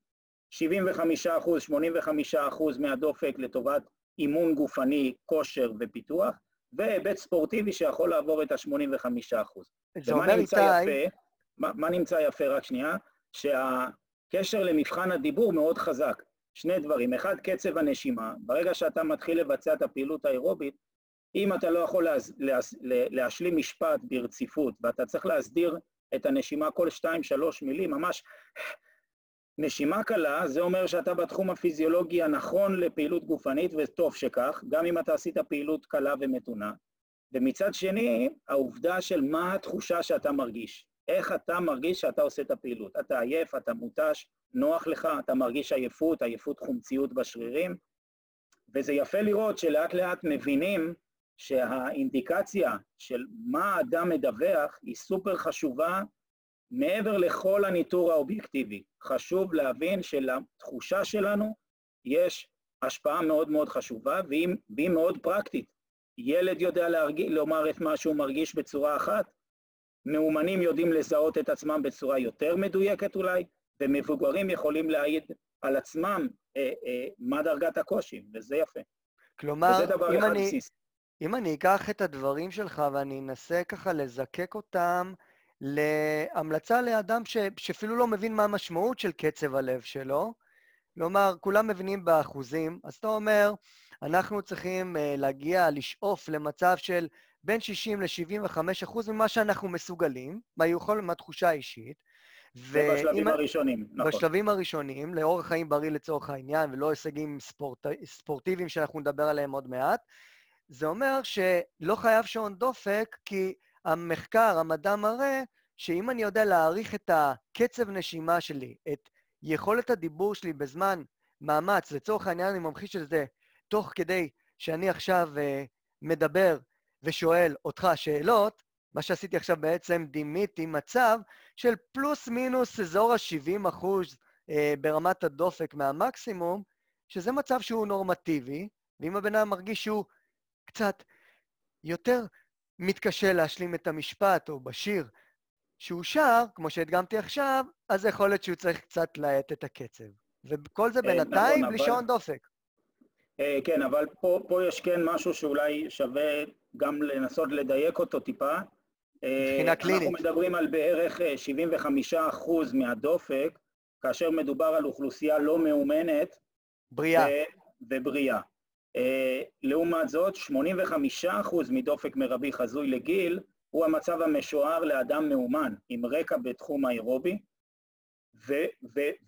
75 85 מהדופק לטובת אימון גופני, כושר ופיתוח, והיבט ספורטיבי שיכול לעבור את ה-85%. זה אומר איתי... יפה, מה, מה נמצא יפה, רק שנייה? שהקשר למבחן הדיבור מאוד חזק. שני דברים, אחד, קצב הנשימה. ברגע שאתה מתחיל לבצע את הפעילות האירובית, אם אתה לא יכול להז, להז, להשלים משפט ברציפות, ואתה צריך להסדיר את הנשימה כל 2-3 מילים, ממש נשימה קלה, זה אומר שאתה בתחום הפיזיולוגי הנכון לפעילות גופנית, וטוב שכך, גם אם אתה עשית פעילות קלה ומתונה. ומצד שני, העובדה של מה התחושה שאתה מרגיש. איך אתה מרגיש שאתה עושה את הפעילות. אתה עייף, אתה מותש, נוח לך, אתה מרגיש עייפות, עייפות חומציות בשרירים, וזה יפה לראות שלאט לאט מבינים שהאינדיקציה של מה האדם מדווח היא סופר חשובה מעבר לכל הניטור האובייקטיבי. חשוב להבין שלתחושה שלנו יש השפעה מאוד מאוד חשובה, והיא, והיא מאוד פרקטית. ילד יודע להרג... לומר את מה שהוא מרגיש בצורה אחת, מאומנים יודעים לזהות את עצמם בצורה יותר מדויקת אולי, ומבוגרים יכולים להעיד על עצמם אה, אה, מה דרגת הקושי, וזה יפה. כלומר, אם אני, אם אני אקח את הדברים שלך ואני אנסה ככה לזקק אותם להמלצה לאדם ש, שאפילו לא מבין מה המשמעות של קצב הלב שלו, כלומר, כולם מבינים באחוזים, אז אתה אומר, אנחנו צריכים uh, להגיע, לשאוף למצב של בין 60 ל-75 אחוז ממה שאנחנו מסוגלים, מהיכול, מהתחושה האישית. ובשלבים הראשונים, נכון. בשלבים הראשונים, לאורח חיים בריא לצורך העניין, ולא הישגים ספורט, ספורטיביים שאנחנו נדבר עליהם עוד מעט, זה אומר שלא חייב שעון דופק, כי המחקר, המדע מראה, שאם אני יודע להעריך את הקצב נשימה שלי, את יכולת הדיבור שלי בזמן מאמץ, לצורך העניין אני ממחיש את זה תוך כדי שאני עכשיו uh, מדבר ושואל אותך שאלות, מה שעשיתי עכשיו בעצם דימיתי מצב של פלוס מינוס אזור ה-70 אחוז uh, ברמת הדופק מהמקסימום, שזה מצב שהוא נורמטיבי, ואם הבן אדם מרגיש שהוא קצת יותר מתקשה להשלים את המשפט, או בשיר שהוא שר, כמו שהדגמתי עכשיו, אז יכול להיות שהוא צריך קצת להאט את הקצב. וכל זה אה, בינתיים נכון, בלי שעון דופק. אה, כן, אבל פה, פה יש כן משהו שאולי שווה גם לנסות לדייק אותו טיפה. אה, מבחינה קלינית. אנחנו מדברים על בערך 75% מהדופק, כאשר מדובר על אוכלוסייה לא מאומנת. בריאה. ובריאה. לעומת זאת, 85% מדופק מרבי חזוי לגיל, הוא המצב המשוער לאדם מאומן עם רקע בתחום האירובי,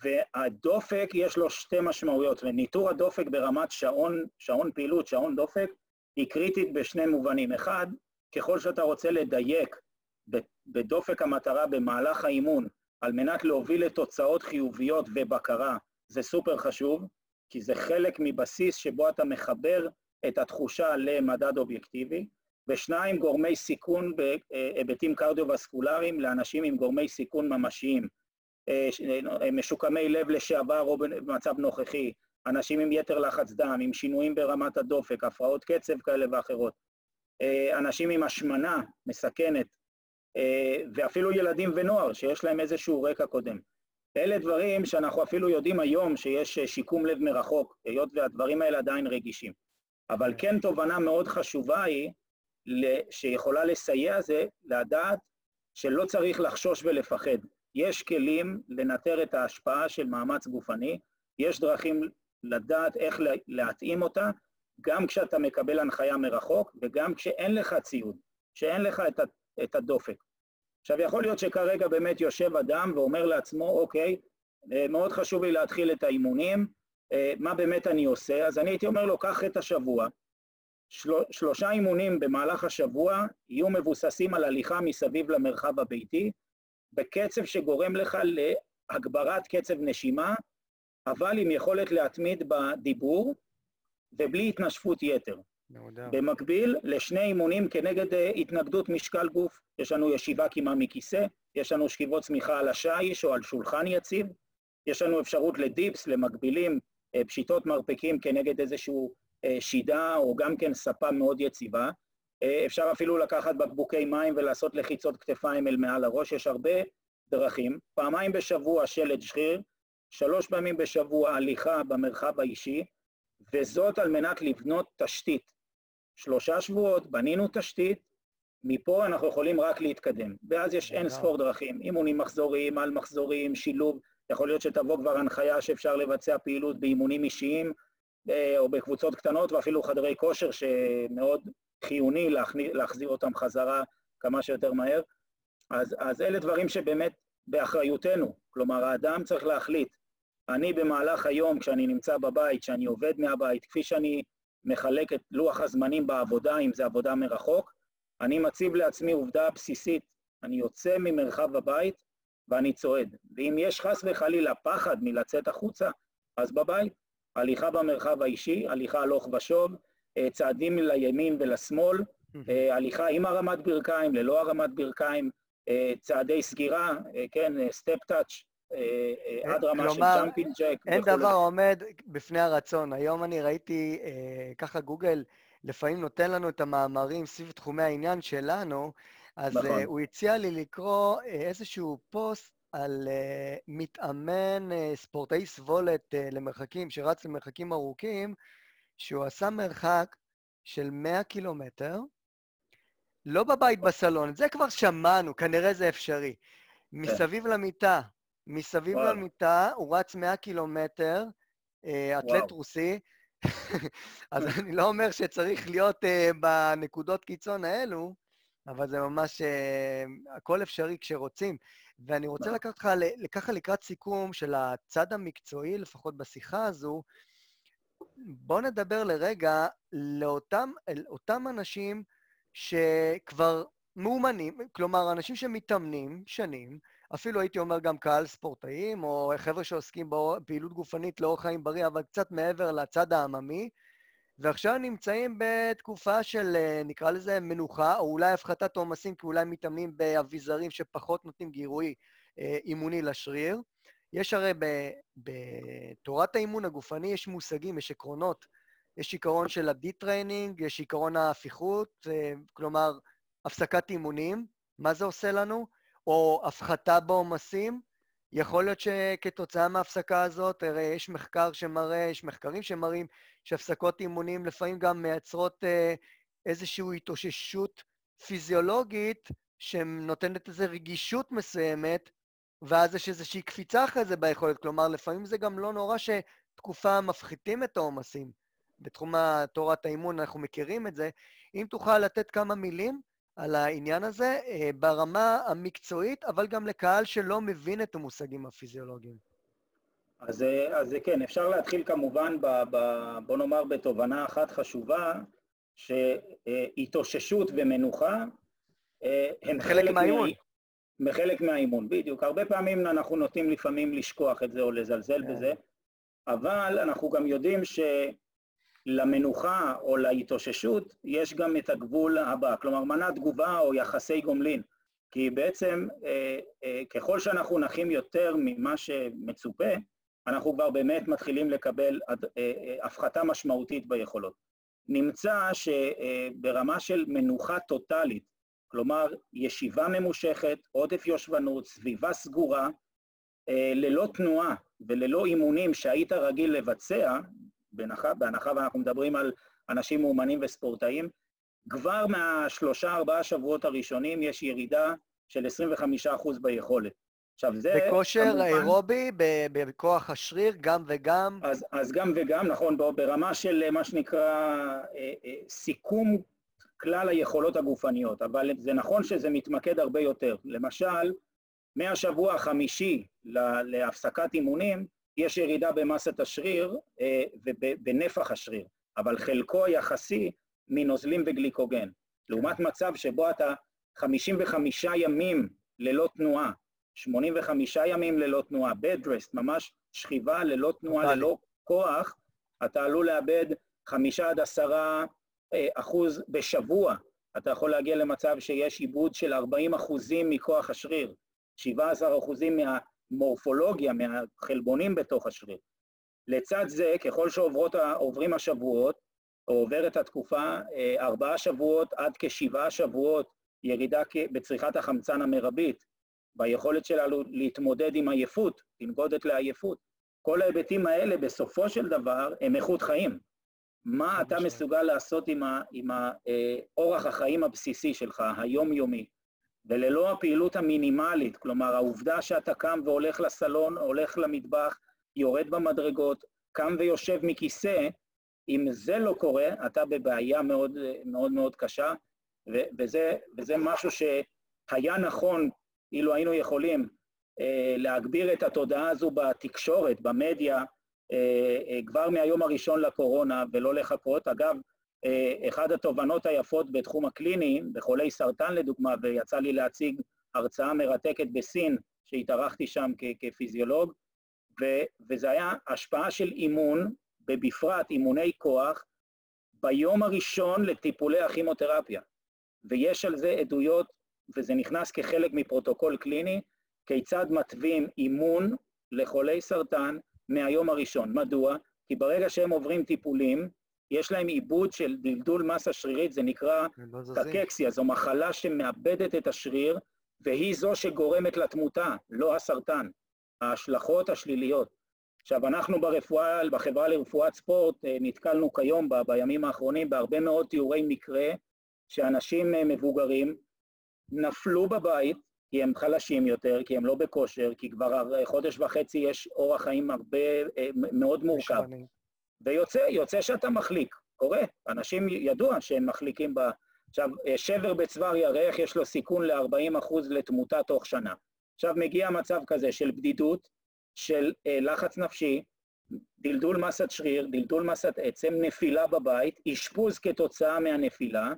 והדופק יש לו שתי משמעויות, וניטור הדופק ברמת שעון, שעון פעילות, שעון דופק, היא קריטית בשני מובנים. אחד, ככל שאתה רוצה לדייק בדופק המטרה במהלך האימון, על מנת להוביל לתוצאות חיוביות ובקרה, זה סופר חשוב, כי זה חלק מבסיס שבו אתה מחבר את התחושה למדד אובייקטיבי. ושניים, גורמי סיכון בהיבטים קרדיו-וסקולריים לאנשים עם גורמי סיכון ממשיים, אה, אה, משוקמי לב לשעבר או במצב נוכחי, אנשים עם יתר לחץ דם, עם שינויים ברמת הדופק, הפרעות קצב כאלה ואחרות, אה, אנשים עם השמנה מסכנת, ואפילו ילדים ונוער שיש להם איזשהו רקע קודם. אלה דברים שאנחנו אפילו יודעים היום שיש שיקום לב מרחוק, היות והדברים האלה עדיין רגישים. אבל כן תובנה מאוד חשובה היא שיכולה לסייע זה לדעת שלא צריך לחשוש ולפחד. יש כלים לנטר את ההשפעה של מאמץ גופני, יש דרכים לדעת איך להתאים אותה, גם כשאתה מקבל הנחיה מרחוק וגם כשאין לך ציוד, שאין לך את הדופק. עכשיו, יכול להיות שכרגע באמת יושב אדם ואומר לעצמו, אוקיי, אה, מאוד חשוב לי להתחיל את האימונים, אה, מה באמת אני עושה? אז אני הייתי אומר לו, קח את השבוע, של... שלושה אימונים במהלך השבוע יהיו מבוססים על הליכה מסביב למרחב הביתי, בקצב שגורם לך להגברת קצב נשימה, אבל עם יכולת להתמיד בדיבור ובלי התנשפות יתר. במקביל לשני אימונים כנגד אה, התנגדות משקל גוף, יש לנו ישיבה קימה מכיסא, יש לנו שכיבות צמיחה על השיש או על שולחן יציב, יש לנו אפשרות לדיפס, למקבילים, אה, פשיטות מרפקים כנגד איזשהו אה, שידה או גם כן ספה מאוד יציבה. אפשר אפילו לקחת בקבוקי מים ולעשות לחיצות כתפיים אל מעל הראש, יש הרבה דרכים. פעמיים בשבוע שלד שריר, שלוש פעמים בשבוע הליכה במרחב האישי, וזאת על מנת לבנות תשתית. שלושה שבועות בנינו תשתית, מפה אנחנו יכולים רק להתקדם. ואז יש אין ספור דרכים, אימונים מחזוריים, על מחזוריים, שילוב, יכול להיות שתבוא כבר הנחיה שאפשר לבצע פעילות באימונים אישיים, אה, או בקבוצות קטנות ואפילו חדרי כושר שמאוד חיוני להחזיר אותם חזרה כמה שיותר מהר. אז, אז אלה דברים שבאמת באחריותנו, כלומר האדם צריך להחליט, אני במהלך היום כשאני נמצא בבית, כשאני עובד מהבית, כפי שאני מחלק את לוח הזמנים בעבודה, אם זה עבודה מרחוק, אני מציב לעצמי עובדה בסיסית, אני יוצא ממרחב הבית ואני צועד. ואם יש חס וחלילה פחד מלצאת החוצה, אז בבית. הליכה במרחב האישי, הליכה הלוך ושוב, צעדים לימין ולשמאל, הליכה עם הרמת ברכיים, ללא הרמת ברכיים, צעדי סגירה, כן, step touch, עד רמה של jumping jack. אין דבר עומד בפני הרצון. היום אני ראיתי, ככה גוגל לפעמים נותן לנו את המאמרים סביב תחומי העניין שלנו, אז נכון. הוא הציע לי לקרוא איזשהו פוסט על uh, מתאמן uh, ספורטאי סבולת uh, למרחקים, שרץ למרחקים ארוכים, שהוא עשה מרחק של 100 קילומטר, לא בבית בסלון, את זה כבר שמענו, כנראה זה אפשרי. כן. מסביב למיטה, מסביב וואו. למיטה, הוא רץ 100 קילומטר, אתלט רוסי, אז אני לא אומר שצריך להיות uh, בנקודות קיצון האלו, אבל זה ממש, uh, הכל אפשרי כשרוצים. ואני רוצה לקחת אותך ככה לקראת סיכום של הצד המקצועי, לפחות בשיחה הזו. בוא נדבר לרגע לאותם אותם אנשים שכבר מאומנים, כלומר, אנשים שמתאמנים שנים, אפילו הייתי אומר גם קהל ספורטאים, או חבר'ה שעוסקים בפעילות גופנית לאורח חיים בריא, אבל קצת מעבר לצד העממי, ועכשיו נמצאים בתקופה של, אה, נקרא לזה, מנוחה, או אולי הפחתת עומסים, כי אולי מתאמנים באביזרים שפחות נותנים גירוי אה, אימוני לשריר. יש הרי בתורת האימון הגופני, יש מושגים, יש עקרונות. יש עיקרון של ה detraining, יש עיקרון ההפיכות, אה, כלומר, הפסקת אימונים. מה זה עושה לנו? או הפחתה בעומסים. יכול להיות שכתוצאה מההפסקה הזאת, הרי יש מחקר שמראה, יש מחקרים שמראים שהפסקות אימונים לפעמים גם מייצרות אה, איזושהי התאוששות פיזיולוגית שנותנת איזו רגישות מסוימת, ואז יש איזושהי קפיצה אחרי זה ביכולת. כלומר, לפעמים זה גם לא נורא שתקופה מפחיתים את העומסים. בתחום תורת האימון אנחנו מכירים את זה. אם תוכל לתת כמה מילים על העניין הזה אה, ברמה המקצועית, אבל גם לקהל שלא מבין את המושגים הפיזיולוגיים. אז, אה, אז כן, אפשר להתחיל כמובן, ב, ב, בוא נאמר, בתובנה אחת חשובה, שהתאוששות ומנוחה אה, הם חלק, מהאימון. מה... חלק מהאימון, בדיוק. הרבה פעמים אנחנו נוטים לפעמים לשכוח את זה או לזלזל כן. בזה, אבל אנחנו גם יודעים ש... למנוחה או להתאוששות יש גם את הגבול הבא, כלומר מנה תגובה או יחסי גומלין, כי בעצם אה, אה, ככל שאנחנו נחים יותר ממה שמצופה, אנחנו כבר באמת מתחילים לקבל אה, אה, הפחתה משמעותית ביכולות. נמצא שברמה אה, של מנוחה טוטאלית, כלומר ישיבה ממושכת, עודף יושבנות, סביבה סגורה, אה, ללא תנועה וללא אימונים שהיית רגיל לבצע, בהנחה, בהנחה ואנחנו מדברים על אנשים מאומנים וספורטאים, כבר מהשלושה ארבעה שבועות הראשונים יש ירידה של 25% ביכולת. עכשיו זה... בכושר כמובן, אירובי, בכוח השריר, גם וגם? אז, אז גם וגם, נכון, ברמה של מה שנקרא אה, אה, סיכום כלל היכולות הגופניות, אבל זה נכון שזה מתמקד הרבה יותר. למשל, מהשבוע החמישי להפסקת אימונים, יש ירידה במסת השריר אה, ובנפח השריר, אבל חלקו היחסי מנוזלים וגליקוגן. לעומת מצב שבו אתה 55 ימים ללא תנועה, 85 ימים ללא תנועה, bed rest, ממש שכיבה ללא תנועה, ללא כוח, אתה עלול לאבד חמישה עד עשרה אה, אחוז בשבוע. אתה יכול להגיע למצב שיש עיבוד של 40 אחוזים מכוח השריר, 17 אחוזים מה... מורפולוגיה מהחלבונים בתוך השריר. לצד זה, ככל שעוברים השבועות, או עוברת התקופה, אה, ארבעה שבועות עד כשבעה שבועות ירידה בצריכת החמצן המרבית, ביכולת שלנו להתמודד עם עייפות, לנגודת לעייפות. כל ההיבטים האלה בסופו של דבר הם איכות חיים. מה אתה מסוגל לעשות עם, ה, עם ה, אה, אורח החיים הבסיסי שלך, היומיומי, וללא הפעילות המינימלית, כלומר העובדה שאתה קם והולך לסלון, הולך למטבח, יורד במדרגות, קם ויושב מכיסא, אם זה לא קורה, אתה בבעיה מאוד מאוד, מאוד קשה, ו- וזה, וזה משהו שהיה נכון אילו היינו יכולים אה, להגביר את התודעה הזו בתקשורת, במדיה, אה, אה, כבר מהיום הראשון לקורונה, ולא לחכות. אגב, אחת התובנות היפות בתחום הקליני, בחולי סרטן לדוגמה, ויצא לי להציג הרצאה מרתקת בסין, שהתארחתי שם כפיזיולוג, וזה היה השפעה של אימון ובפרט אימוני כוח, ביום הראשון לטיפולי הכימותרפיה. ויש על זה עדויות, וזה נכנס כחלק מפרוטוקול קליני, כיצד מתווים אימון לחולי סרטן מהיום הראשון. מדוע? כי ברגע שהם עוברים טיפולים, יש להם עיבוד של דלדול מסה שרירית, זה נקרא לא קקקסיה, זו מחלה שמאבדת את השריר, והיא זו שגורמת לתמותה, לא הסרטן. ההשלכות השליליות. עכשיו, אנחנו ברפואה, בחברה לרפואת ספורט, אה, נתקלנו כיום, ב, בימים האחרונים, בהרבה מאוד תיאורי מקרה שאנשים אה, מבוגרים נפלו בבית, כי הם חלשים יותר, כי הם לא בכושר, כי כבר חודש וחצי יש אורח חיים הרבה, אה, מאוד מורכב. ויוצא שאתה מחליק, קורה. אנשים ידוע שהם מחליקים ב... עכשיו, שבר בצוואר ירח, יש לו סיכון ל-40% לתמותה תוך שנה. עכשיו מגיע מצב כזה של בדידות, של אה, לחץ נפשי, דלדול מסת שריר, דלדול מסת עצם, נפילה בבית, אשפוז כתוצאה מהנפילה,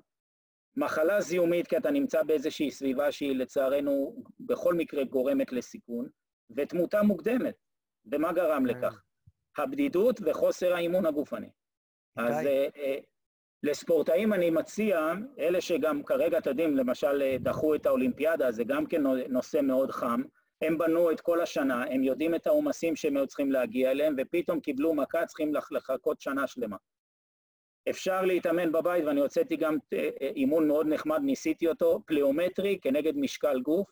מחלה זיהומית כי אתה נמצא באיזושהי סביבה שהיא לצערנו בכל מקרה גורמת לסיכון, ותמותה מוקדמת. ומה גרם אה. לכך? הבדידות וחוסר האימון הגופני. אז אה, אה, לספורטאים אני מציע, אלה שגם כרגע, אתם יודעים, למשל אה, דחו את האולימפיאדה, זה גם כן נושא מאוד חם, הם בנו את כל השנה, הם יודעים את העומסים שהם היו צריכים להגיע אליהם, ופתאום קיבלו מכה, צריכים לחכות שנה שלמה. אפשר להתאמן בבית, ואני הוצאתי גם אימון מאוד נחמד, ניסיתי אותו, פליאומטרי כנגד משקל גוף,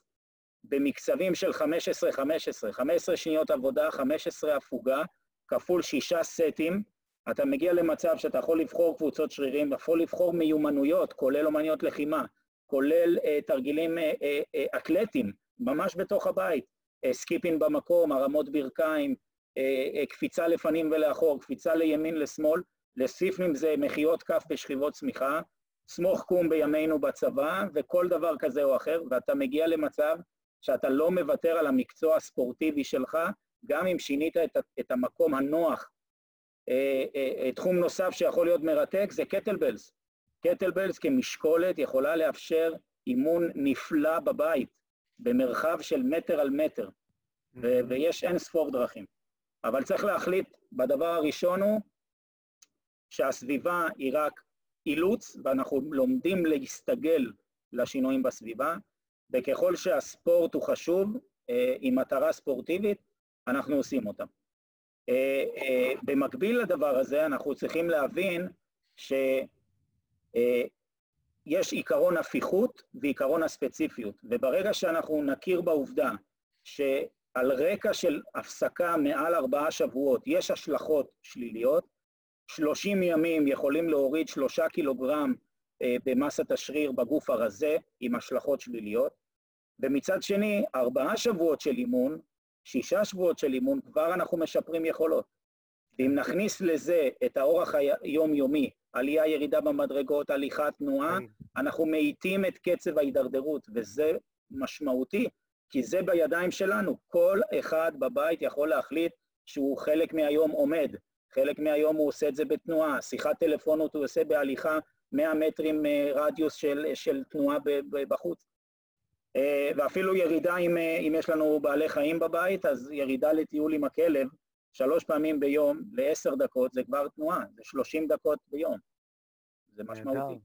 במקצבים של 15-15, 15 שניות עבודה, 15 הפוגה, כפול שישה סטים, אתה מגיע למצב שאתה יכול לבחור קבוצות שרירים, יכול לבחור מיומנויות, כולל אומניות לחימה, כולל uh, תרגילים uh, uh, אתלטיים, ממש בתוך הבית, uh, סקיפין במקום, הרמות ברכיים, uh, uh, קפיצה לפנים ולאחור, קפיצה לימין לשמאל, לסיפנים זה מחיאות כף בשכיבות צמיחה, סמוך קום בימינו בצבא, וכל דבר כזה או אחר, ואתה מגיע למצב שאתה לא מוותר על המקצוע הספורטיבי שלך, גם אם שינית את, את המקום הנוח אה, אה, אה, תחום נוסף שיכול להיות מרתק זה קטלבלס. קטלבלס כמשקולת יכולה לאפשר אימון נפלא בבית, במרחב של מטר על מטר, ו- ויש אין ספור דרכים. אבל צריך להחליט, בדבר הראשון הוא שהסביבה היא רק אילוץ, ואנחנו לומדים להסתגל לשינויים בסביבה, וככל שהספורט הוא חשוב, עם מטרה ספורטיבית, אנחנו עושים אותם. אה, אה, במקביל לדבר הזה אנחנו צריכים להבין שיש אה, עיקרון הפיכות ועיקרון הספציפיות, וברגע שאנחנו נכיר בעובדה שעל רקע של הפסקה מעל ארבעה שבועות יש השלכות שליליות, 30 ימים יכולים להוריד שלושה קילוגרם במסת השריר בגוף הרזה עם השלכות שליליות, ומצד שני, ארבעה שבועות של אימון שישה שבועות של אימון, כבר אנחנו משפרים יכולות. ואם נכניס לזה את האורח היומיומי, עלייה, ירידה במדרגות, הליכה, תנועה, אנחנו מאיטים את קצב ההידרדרות, וזה משמעותי, כי זה בידיים שלנו. כל אחד בבית יכול להחליט שהוא חלק מהיום עומד, חלק מהיום הוא עושה את זה בתנועה, שיחת טלפונות הוא עושה בהליכה 100 מטרים אה, רדיוס של, של תנועה בחוץ. אה, ואפילו ירידה אם, אה, אם יש לנו בעלי חיים בבית, אז ירידה לטיול עם הכלב שלוש פעמים ביום לעשר דקות זה כבר תנועה, זה שלושים דקות ביום. זה משמעותי.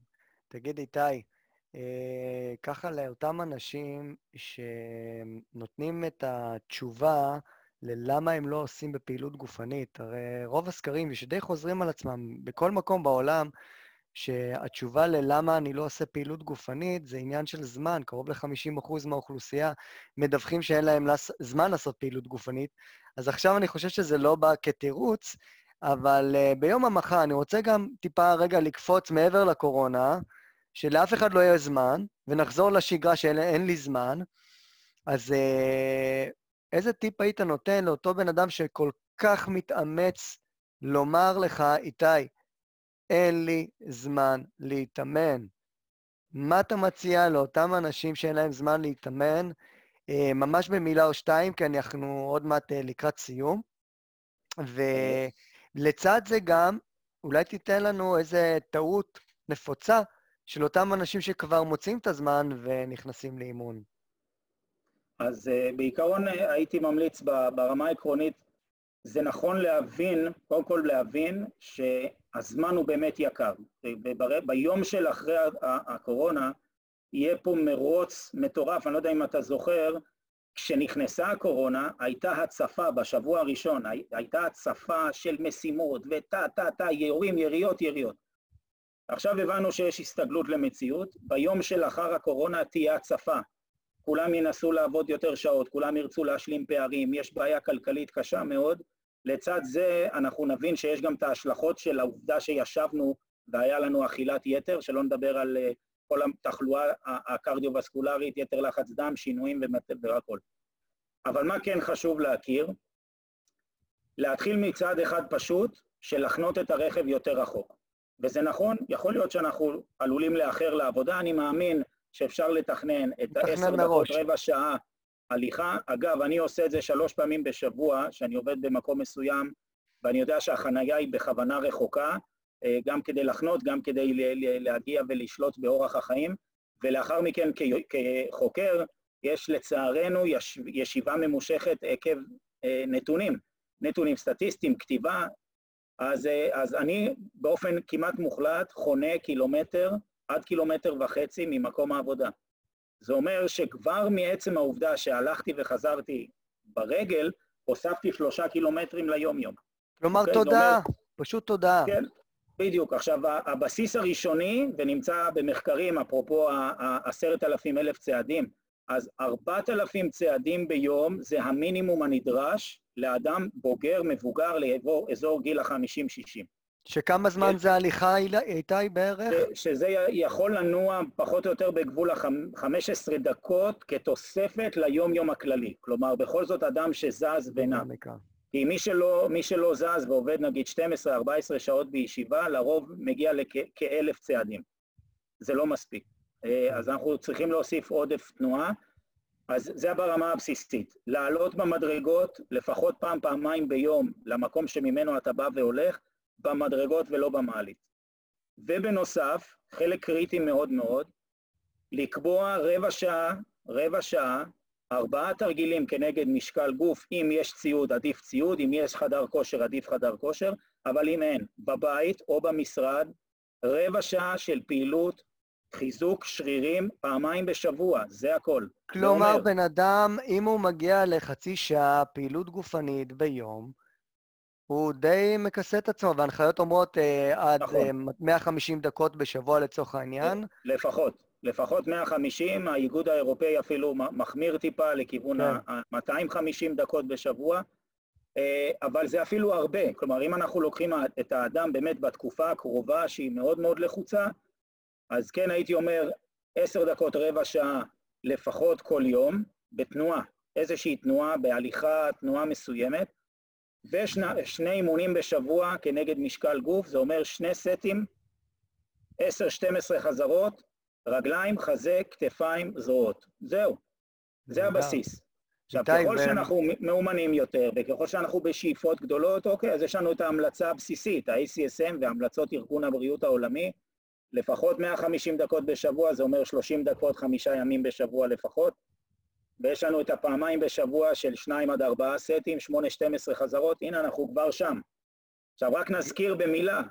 תגיד איתי, אה, ככה לאותם אנשים שנותנים את התשובה ללמה הם לא עושים בפעילות גופנית, הרי רוב הסקרים שדי חוזרים על עצמם בכל מקום בעולם, שהתשובה ללמה אני לא עושה פעילות גופנית זה עניין של זמן, קרוב ל-50% מהאוכלוסייה מדווחים שאין להם זמן לעשות פעילות גופנית, אז עכשיו אני חושב שזה לא בא כתירוץ, אבל uh, ביום המחר אני רוצה גם טיפה רגע לקפוץ מעבר לקורונה, שלאף אחד לא יהיה זמן, ונחזור לשגרה שאין לי זמן, אז uh, איזה טיפ היית נותן לאותו בן אדם שכל כך מתאמץ לומר לך, איתי, אין לי זמן להתאמן. מה אתה מציע לאותם אנשים שאין להם זמן להתאמן? אה, ממש במילה או שתיים, כי אנחנו עוד מעט אה, לקראת סיום. ולצד זה גם, אולי תיתן לנו איזה טעות נפוצה של אותם אנשים שכבר מוצאים את הזמן ונכנסים לאימון. אז uh, בעיקרון הייתי ממליץ ברמה העקרונית זה נכון להבין, קודם כל להבין שהזמן הוא באמת יקר. ביום של אחרי הקורונה יהיה פה מרוץ מטורף, אני לא יודע אם אתה זוכר, כשנכנסה הקורונה הייתה הצפה בשבוע הראשון, הייתה הצפה של משימות וטה טה טה, יורים, יריות, יריות. עכשיו הבנו שיש הסתגלות למציאות, ביום שלאחר הקורונה תהיה הצפה. כולם ינסו לעבוד יותר שעות, כולם ירצו להשלים פערים, יש בעיה כלכלית קשה מאוד. לצד זה אנחנו נבין שיש גם את ההשלכות של העובדה שישבנו והיה לנו אכילת יתר, שלא נדבר על אה, כל התחלואה הקרדיו-וסקולרית, יתר לחץ דם, שינויים והכל. אבל מה כן חשוב להכיר? להתחיל מצד אחד פשוט של לחנות את הרכב יותר רחוק. וזה נכון, יכול להיות שאנחנו עלולים לאחר לעבודה, אני מאמין שאפשר לתכנן את העשר דקות, רבע שעה הליכה. אגב, אני עושה את זה שלוש פעמים בשבוע, שאני עובד במקום מסוים, ואני יודע שהחנייה היא בכוונה רחוקה, אה, גם כדי לחנות, גם כדי להגיע ולשלוט באורח החיים, ולאחר מכן כחוקר, יש לצערנו ישיבה ממושכת עקב אה, נתונים, נתונים סטטיסטיים, כתיבה, אז, אה, אז אני באופן כמעט מוחלט חונה קילומטר עד קילומטר וחצי ממקום העבודה. זה אומר שכבר מעצם העובדה שהלכתי וחזרתי ברגל, הוספתי שלושה קילומטרים ליום-יום. כלומר, okay, אוקיי? תודה, אומר, פשוט תודה. כן, בדיוק. עכשיו, הבסיס הראשוני, ונמצא במחקרים, אפרופו עשרת אלפים אלף צעדים, אז ארבעת אלפים צעדים ביום זה המינימום הנדרש לאדם בוגר, מבוגר, לאזור גיל החמישים-שישים. שכמה זמן. זה הליכה, איתי, בערך? שזה יכול לנוע פחות או יותר בגבול ה-15 דקות כתוספת ליום-יום הכללי. כלומר, בכל זאת אדם שזז ונע. כי מי שלא, מי שלא זז ועובד נגיד 12-14 שעות בישיבה, לרוב מגיע לכאלף צעדים. זה לא מספיק. אה, אז אנחנו צריכים להוסיף עודף תנועה. אז זה ברמה הבסיסית. לעלות במדרגות לפחות פעם, פעמיים ביום למקום שממנו אתה בא והולך, במדרגות ולא במעלית. ובנוסף, חלק קריטי מאוד מאוד, לקבוע רבע שעה, רבע שעה, ארבעה תרגילים כנגד משקל גוף, אם יש ציוד עדיף ציוד, אם יש חדר כושר עדיף חדר כושר, אבל אם אין, בבית או במשרד, רבע שעה של פעילות, חיזוק שרירים פעמיים בשבוע, זה הכל. כלומר, בן אדם, אם הוא מגיע לחצי שעה פעילות גופנית ביום, הוא די מכסה את עצמו, וההנחיות אומרות אה, עד נכון. אה, 150 דקות בשבוע לצורך העניין. לפחות, לפחות 150, האיגוד האירופאי אפילו מחמיר טיפה לכיוון כן. ה-250 דקות בשבוע, אה, אבל זה אפילו הרבה. כלומר, אם אנחנו לוקחים את האדם באמת בתקופה הקרובה, שהיא מאוד מאוד לחוצה, אז כן הייתי אומר עשר דקות, רבע שעה לפחות כל יום, בתנועה, איזושהי תנועה, בהליכה, תנועה מסוימת, ושני אימונים בשבוע כנגד משקל גוף, זה אומר שני סטים, 10-12 חזרות, רגליים, חזה, כתפיים, זרועות. זהו, זה הבסיס. עכשיו, ככל שאנחנו מאומנים יותר, וככל שאנחנו בשאיפות גדולות, אוקיי, אז יש לנו את ההמלצה הבסיסית, ה-ACSM והמלצות ארגון הבריאות העולמי, לפחות 150 דקות בשבוע, זה אומר 30 דקות, חמישה ימים בשבוע לפחות. ויש לנו את הפעמיים בשבוע של שניים עד ארבעה סטים, שמונה, שתים עשרה חזרות, הנה אנחנו כבר שם. עכשיו רק נזכיר במילה,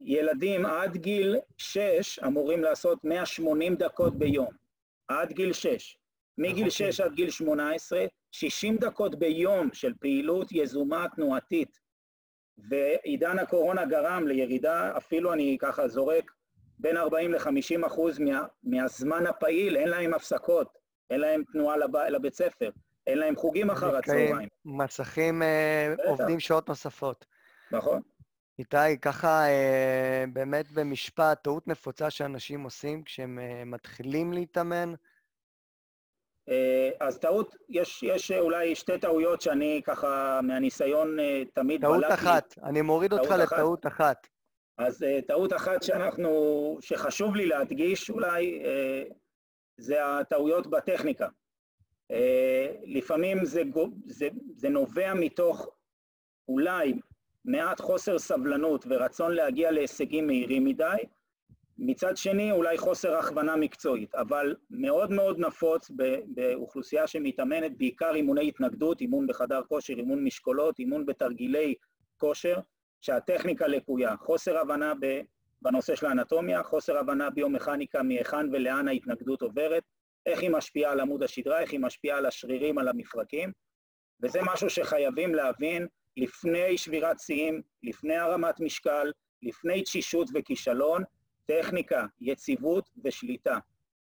ילדים עד גיל שש אמורים לעשות 180 דקות ביום, עד גיל שש. מגיל אוקיי. שש עד גיל שמונה עשרה, 60 דקות ביום של פעילות יזומה תנועתית. ועידן הקורונה גרם לירידה, אפילו אני ככה זורק, בין 40 ל-50 אחוז מה, מהזמן הפעיל, אין להם הפסקות. אין להם תנועה לב... לבית ספר, אין להם חוגים אחר הצהריים. מסכים אה, עובדים שעות נוספות. נכון. איתי, ככה אה, באמת במשפט, טעות נפוצה שאנשים עושים כשהם אה, מתחילים להתאמן? אז טעות, יש, יש אולי שתי טעויות שאני ככה מהניסיון תמיד טעות. טעות אחת, אני מוריד אותך אחת. לטעות אחת. אז טעות אחת שאנחנו, שחשוב לי להדגיש אולי, זה הטעויות בטכניקה. אה, לפעמים זה, זה, זה נובע מתוך אולי מעט חוסר סבלנות ורצון להגיע להישגים מהירים מדי, מצד שני, אולי חוסר הכוונה מקצועית, אבל מאוד מאוד נפוץ באוכלוסייה שמתאמנת בעיקר אימוני התנגדות, אימון בחדר כושר, אימון משקולות, אימון בתרגילי כושר, שהטכניקה לקויה, חוסר הבנה בנושא של האנטומיה, חוסר הבנה ביומכניקה מהיכן ולאן ההתנגדות עוברת, איך היא משפיעה על עמוד השדרה, איך היא משפיעה על השרירים, על המפרקים, וזה משהו שחייבים להבין לפני שבירת שיאים, לפני הרמת משקל, לפני תשישות וכישלון, טכניקה, יציבות ושליטה.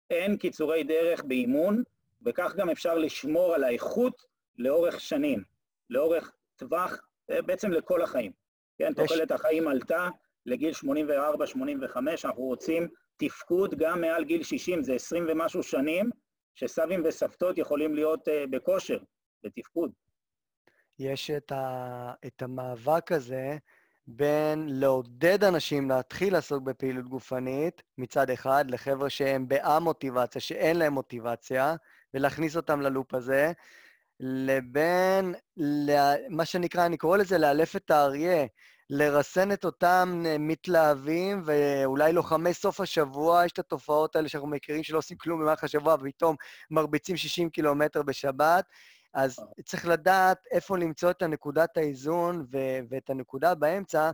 אין קיצורי דרך באימון, וכך גם אפשר לשמור על האיכות לאורך שנים, לאורך טווח, בעצם לכל החיים. כן, יש... תוחלת החיים עלתה לגיל 84-85, אנחנו רוצים תפקוד גם מעל גיל 60, זה 20 ומשהו שנים שסבים וסבתות יכולים להיות uh, בכושר, בתפקוד. יש את, ה... את המאבק הזה בין לעודד אנשים להתחיל לעסוק בפעילות גופנית מצד אחד, לחבר'ה שהם בה-מוטיבציה, שאין להם מוטיבציה, ולהכניס אותם ללופ הזה, לבין מה שנקרא, אני קורא לזה לאלף את האריה, לרסן את אותם מתלהבים ואולי לוחמי סוף השבוע, יש את התופעות האלה שאנחנו מכירים שלא עושים כלום במהלך השבוע ופתאום מרביצים 60 קילומטר בשבת, אז צריך לדעת איפה למצוא את הנקודת האיזון ו- ואת הנקודה באמצע.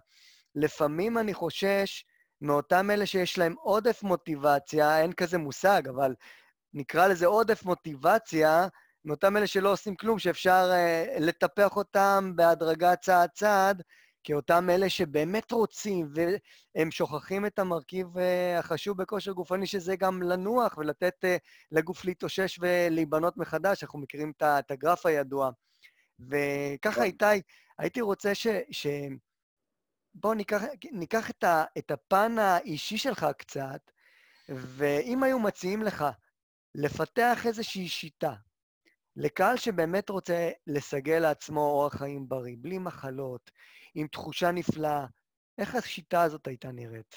לפעמים אני חושש מאותם אלה שיש להם עודף מוטיבציה, אין כזה מושג, אבל נקרא לזה עודף מוטיבציה, מאותם אלה שלא עושים כלום, שאפשר uh, לטפח אותם בהדרגה צעד-צעד, כי אותם אלה שבאמת רוצים, והם שוכחים את המרכיב uh, החשוב בכושר גופני, שזה גם לנוח ולתת uh, לגוף להתאושש ולהיבנות מחדש. אנחנו מכירים את הגרף הידוע. וככה, כן. איתי, הייתי רוצה ש... ש... בואו ניקח, ניקח את, ה, את הפן האישי שלך קצת, ואם היו מציעים לך לפתח איזושהי שיטה, לקהל שבאמת רוצה לסגל לעצמו אורח חיים בריא, בלי מחלות, עם תחושה נפלאה, איך השיטה הזאת הייתה נראית?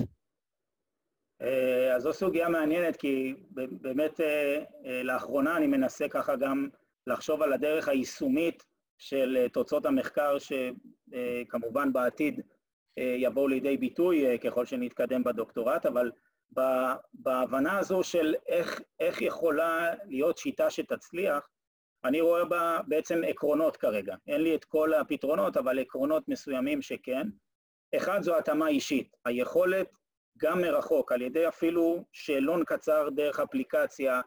אה, אז זו סוגיה מעניינת, כי באמת אה, אה, לאחרונה אני מנסה ככה גם לחשוב על הדרך היישומית של תוצאות המחקר, שכמובן בעתיד יבואו לידי ביטוי ככל שנתקדם בדוקטורט, אבל בהבנה הזו של איך, איך יכולה להיות שיטה שתצליח, אני רואה בה בעצם עקרונות כרגע. אין לי את כל הפתרונות, אבל עקרונות מסוימים שכן. אחד זו התאמה אישית, היכולת גם מרחוק, על ידי אפילו שאלון קצר דרך אפליקציה,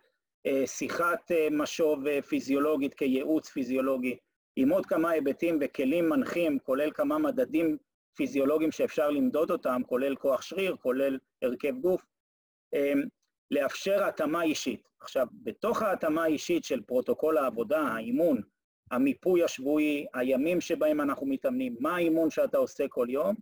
אה, שיחת אה, משוב אה, פיזיולוגית כייעוץ פיזיולוגי, עם עוד כמה היבטים וכלים מנחים, כולל כמה מדדים פיזיולוגיים שאפשר למדוד אותם, כולל כוח שריר, כולל הרכב גוף, לאפשר התאמה אישית. עכשיו, בתוך ההתאמה האישית של פרוטוקול העבודה, האימון, המיפוי השבועי, הימים שבהם אנחנו מתאמנים, מה האימון שאתה עושה כל יום,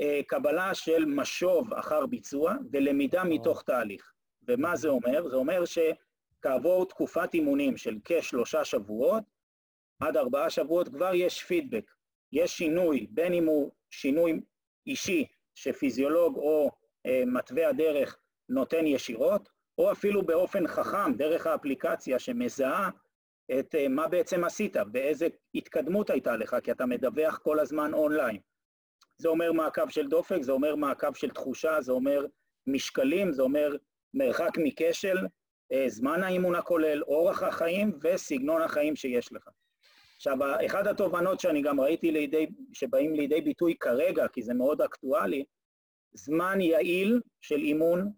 אה, קבלה של משוב אחר ביצוע ולמידה מתוך תהליך. ומה זה אומר? זה אומר שכעבור תקופת אימונים של כשלושה שבועות, עד ארבעה שבועות כבר יש פידבק, יש שינוי, בין אם הוא שינוי אישי שפיזיולוג או אה, מתווה הדרך נותן ישירות, או אפילו באופן חכם, דרך האפליקציה שמזהה את אה, מה בעצם עשית ואיזה התקדמות הייתה לך, כי אתה מדווח כל הזמן אונליין. זה אומר מעקב של דופק, זה אומר מעקב של תחושה, זה אומר משקלים, זה אומר מרחק מכשל, אה, זמן האימון הכולל, אורח החיים וסגנון החיים שיש לך. עכשיו, אחת התובנות שאני גם ראיתי לידי, שבאים לידי ביטוי כרגע, כי זה מאוד אקטואלי, זמן יעיל של אימון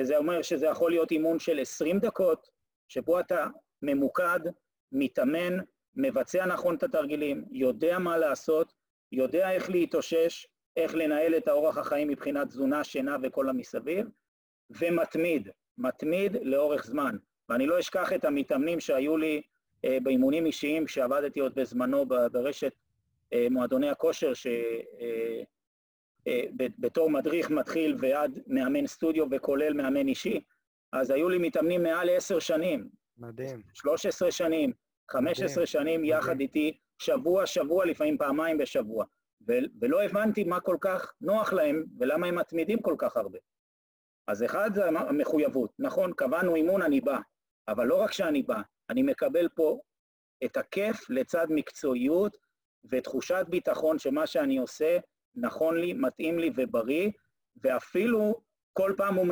וזה אומר שזה יכול להיות אימון של 20 דקות, שבו אתה ממוקד, מתאמן, מבצע נכון את התרגילים, יודע מה לעשות, יודע איך להתאושש, איך לנהל את האורח החיים מבחינת תזונה, שינה וכל המסביב, ומתמיד, מתמיד לאורך זמן. ואני לא אשכח את המתאמנים שהיו לי אה, באימונים אישיים, שעבדתי עוד בזמנו ברשת אה, מועדוני הכושר, ש... אה, בתור מדריך מתחיל ועד מאמן סטודיו וכולל מאמן אישי, אז היו לי מתאמנים מעל עשר שנים. מדהים. 13 שנים, 15 מדהים. שנים מדהים. יחד איתי, שבוע, שבוע, לפעמים פעמיים בשבוע. ו- ולא הבנתי מה כל כך נוח להם ולמה הם מתמידים כל כך הרבה. אז אחד זה המחויבות. נכון, קבענו אימון, אני בא, אבל לא רק שאני בא, אני מקבל פה את הכיף לצד מקצועיות ותחושת ביטחון שמה שאני עושה נכון לי, מתאים לי ובריא, ואפילו כל פעם הוא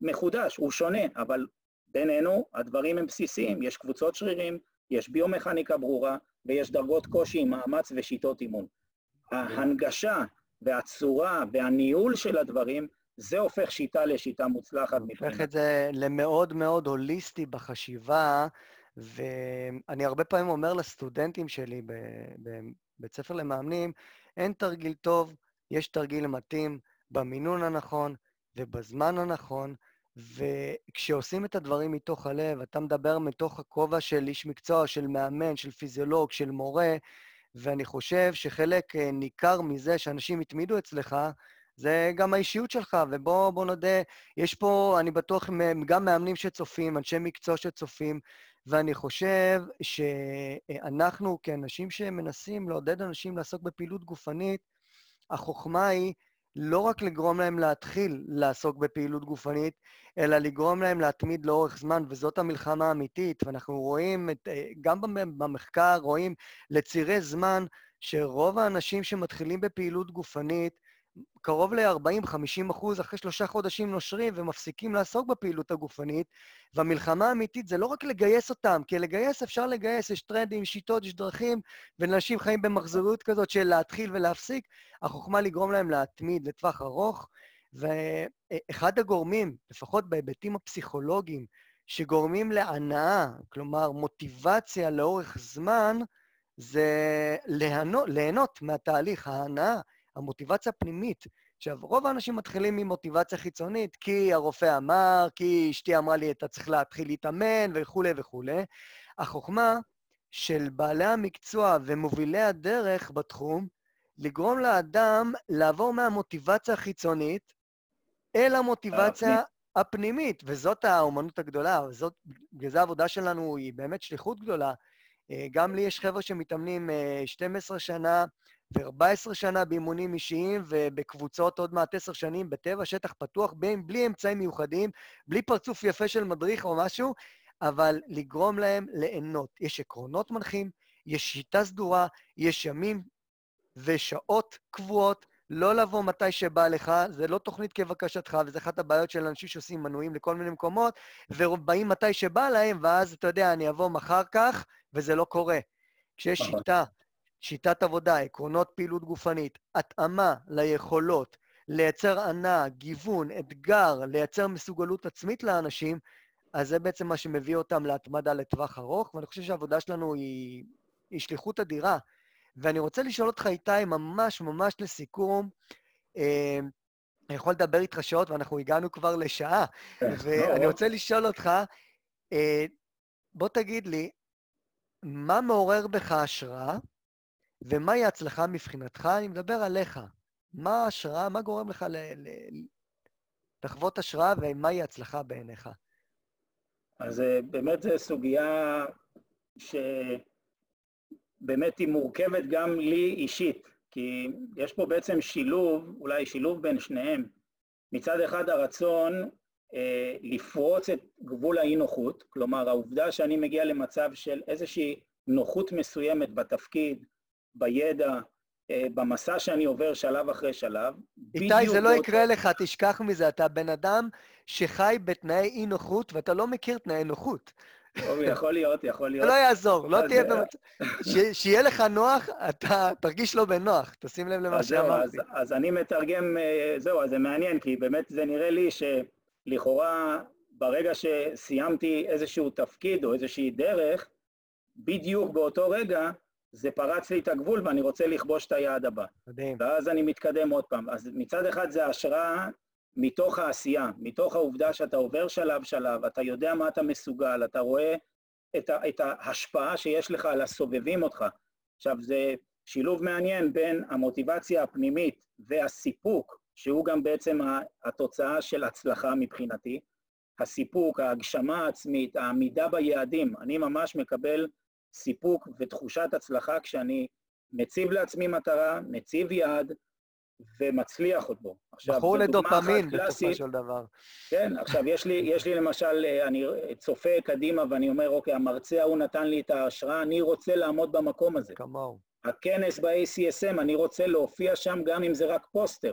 מחודש, הוא שונה, אבל בינינו הדברים הם בסיסיים, יש קבוצות שרירים, יש ביומכניקה ברורה ויש דרגות קושי מאמץ ושיטות אימון. ההנגשה והצורה והניהול של הדברים, זה הופך שיטה לשיטה מוצלחת. הופך את זה למאוד מאוד הוליסטי בחשיבה, ואני הרבה פעמים אומר לסטודנטים שלי בבית ספר למאמנים, אין תרגיל טוב, יש תרגיל מתאים במינון הנכון ובזמן הנכון, וכשעושים את הדברים מתוך הלב, אתה מדבר מתוך הכובע של איש מקצוע, של מאמן, של פיזיולוג, של מורה, ואני חושב שחלק אה, ניכר מזה שאנשים התמידו אצלך, זה גם האישיות שלך, ובוא נודה, יש פה, אני בטוח, גם מאמנים שצופים, אנשי מקצוע שצופים, ואני חושב שאנחנו, כאנשים שמנסים לעודד אנשים לעסוק בפעילות גופנית, החוכמה היא לא רק לגרום להם להתחיל לעסוק בפעילות גופנית, אלא לגרום להם להתמיד לאורך זמן, וזאת המלחמה האמיתית. ואנחנו רואים, את, אה, גם במחקר, רואים לצירי זמן שרוב האנשים שמתחילים בפעילות גופנית, קרוב ל-40-50 אחוז אחרי שלושה חודשים נושרים ומפסיקים לעסוק בפעילות הגופנית, והמלחמה האמיתית זה לא רק לגייס אותם, כי לגייס אפשר לגייס, יש טרנדים, שיטות, יש דרכים, ואנשים חיים במחזוריות כזאת של להתחיל ולהפסיק, החוכמה לגרום להם להתמיד לטווח ארוך, ואחד הגורמים, לפחות בהיבטים הפסיכולוגיים, שגורמים להנאה, כלומר מוטיבציה לאורך זמן, זה ליהנות, ליהנות מהתהליך, ההנאה. המוטיבציה הפנימית. עכשיו, רוב האנשים מתחילים ממוטיבציה חיצונית, כי הרופא אמר, כי אשתי אמרה לי, אתה צריך להתחיל להתאמן, וכולי וכולי. החוכמה של בעלי המקצוע ומובילי הדרך בתחום, לגרום לאדם לעבור מהמוטיבציה החיצונית אל המוטיבציה הפנימית, וזאת האומנות הגדולה, וזאת, בגלל זה העבודה שלנו היא באמת שליחות גדולה. אה, גם לי יש חבר'ה שמתאמנים 12 אה, שנה ו-14 שנה באימונים אישיים ובקבוצות עוד מעט 10 שנים בטבע, שטח פתוח, בין, בלי אמצעים מיוחדים, בלי פרצוף יפה של מדריך או משהו, אבל לגרום להם ליהנות. יש עקרונות מנחים, יש שיטה סדורה, יש ימים ושעות קבועות, לא לבוא מתי שבא לך, זה לא תוכנית כבקשתך, וזו אחת הבעיות של אנשים שעושים מנויים לכל מיני מקומות, ובאים מתי שבא להם, ואז, אתה יודע, אני אבוא מחר כך, וזה לא קורה. כשיש נכון. שיטה שיטת עבודה, עקרונות פעילות גופנית, התאמה ליכולות, לייצר הנאה, גיוון, אתגר, לייצר מסוגלות עצמית לאנשים, אז זה בעצם מה שמביא אותם להתמדה לטווח ארוך, ואני חושב שהעבודה שלנו היא, היא שליחות אדירה. ואני רוצה לשאול אותך, איתי, ממש ממש לסיכום, אה, אני יכול לדבר איתך שעות, ואנחנו הגענו כבר לשעה, כן, ואני לא. רוצה לשאול אותך, אה, בוא תגיד לי, מה מעורר בך השראה, ומהי ההצלחה מבחינתך? אני מדבר עליך. מה ההשראה, מה גורם לך ל... ל... לחוות השראה ומהי ההצלחה בעיניך? אז אה, באמת זו סוגיה שבאמת היא מורכבת גם לי אישית, כי יש פה בעצם שילוב, אולי שילוב בין שניהם. מצד אחד הרצון אה, לפרוץ את גבול האי-נוחות, כלומר העובדה שאני מגיע למצב של איזושהי נוחות מסוימת בתפקיד, בידע, אה, במסע שאני עובר שלב אחרי שלב. איתי, זה לא יקרה לך, תשכח מזה. אתה בן אדם שחי בתנאי אי-נוחות, ואתה לא מכיר תנאי נוחות. יכול להיות, יכול להיות. לא יעזור, לא תהיה במצב... שיהיה לך נוח, אתה תרגיש לא בנוח, תשים לב למה שאמרתי. אז אני מתרגם, אה, זהו, אז זה מעניין, כי באמת זה נראה לי שלכאורה, ברגע שסיימתי איזשהו תפקיד או איזושהי דרך, בדיוק באותו רגע, זה פרץ לי את הגבול ואני רוצה לכבוש את היעד הבא. מדהים. ואז אני מתקדם עוד פעם. אז מצד אחד זה השראה מתוך העשייה, מתוך העובדה שאתה עובר שלב-שלב, אתה יודע מה אתה מסוגל, אתה רואה את, ה, את ההשפעה שיש לך על הסובבים אותך. עכשיו, זה שילוב מעניין בין המוטיבציה הפנימית והסיפוק, שהוא גם בעצם התוצאה של הצלחה מבחינתי, הסיפוק, ההגשמה העצמית, העמידה ביעדים. אני ממש מקבל סיפוק ותחושת הצלחה כשאני מציב לעצמי מטרה, מציב יעד ומצליח אותו. בחור לדופמין בסופו של דבר. כן, עכשיו יש לי, יש לי למשל, אני צופה קדימה ואני אומר, אוקיי, המרצה ההוא נתן לי את ההשראה, אני רוצה לעמוד במקום הזה. כמוהו. הכנס ב-ACSM, אני רוצה להופיע שם גם אם זה רק פוסטר.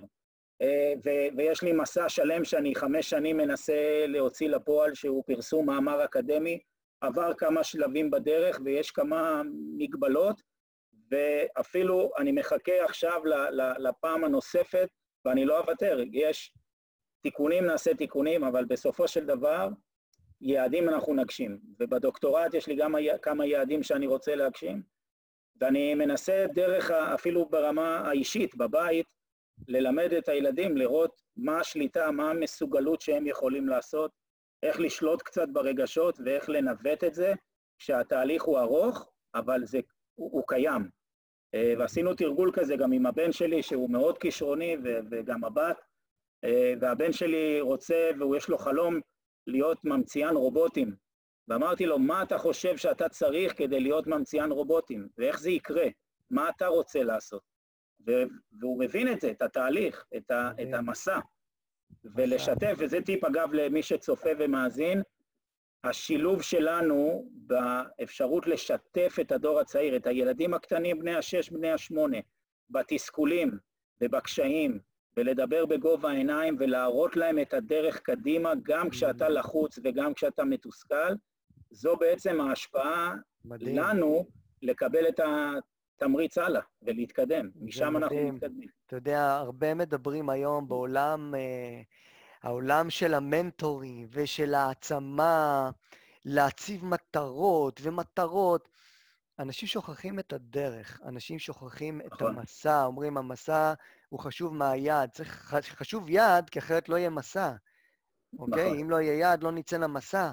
ויש לי מסע שלם שאני חמש שנים מנסה להוציא לפועל, שהוא פרסום מאמר אקדמי, עבר כמה שלבים בדרך ויש כמה מגבלות, ואפילו אני מחכה עכשיו לפעם הנוספת ואני לא אוותר. יש תיקונים, נעשה תיקונים, אבל בסופו של דבר, יעדים אנחנו נגשים. ובדוקטורט יש לי גם כמה יעדים שאני רוצה להגשים, ואני מנסה דרך, אפילו ברמה האישית, בבית, ללמד את הילדים, לראות מה השליטה, מה המסוגלות שהם יכולים לעשות, איך לשלוט קצת ברגשות ואיך לנווט את זה, שהתהליך הוא ארוך, אבל זה, הוא, הוא קיים. אה, ועשינו תרגול כזה גם עם הבן שלי, שהוא מאוד כישרוני, וגם הבת, אה, והבן שלי רוצה, ויש לו חלום להיות ממציאן רובוטים. ואמרתי לו, מה אתה חושב שאתה צריך כדי להיות ממציאן רובוטים, ואיך זה יקרה? מה אתה רוצה לעשות? והוא מבין את זה, את התהליך, את, ה- את המסע. ולשתף, וזה טיפ אגב למי שצופה ומאזין, השילוב שלנו באפשרות לשתף את הדור הצעיר, את הילדים הקטנים בני השש, בני השמונה, בתסכולים ובקשיים, ולדבר בגובה העיניים ולהראות להם את הדרך קדימה, גם כשאתה לחוץ וגם כשאתה מתוסכל, זו בעצם ההשפעה מדהים. לנו לקבל את התמריץ הלאה ולהתקדם. משם אנחנו מתקדמים. אתה יודע, הרבה מדברים היום בעולם... אה... העולם של המנטורים ושל העצמה, להציב מטרות ומטרות. אנשים שוכחים את הדרך, אנשים שוכחים את נכון. המסע, אומרים המסע הוא חשוב מהיעד. צריך, חשוב יעד, כי אחרת לא יהיה מסע, אוקיי? נכון. אם לא יהיה יעד, לא נצא למסע.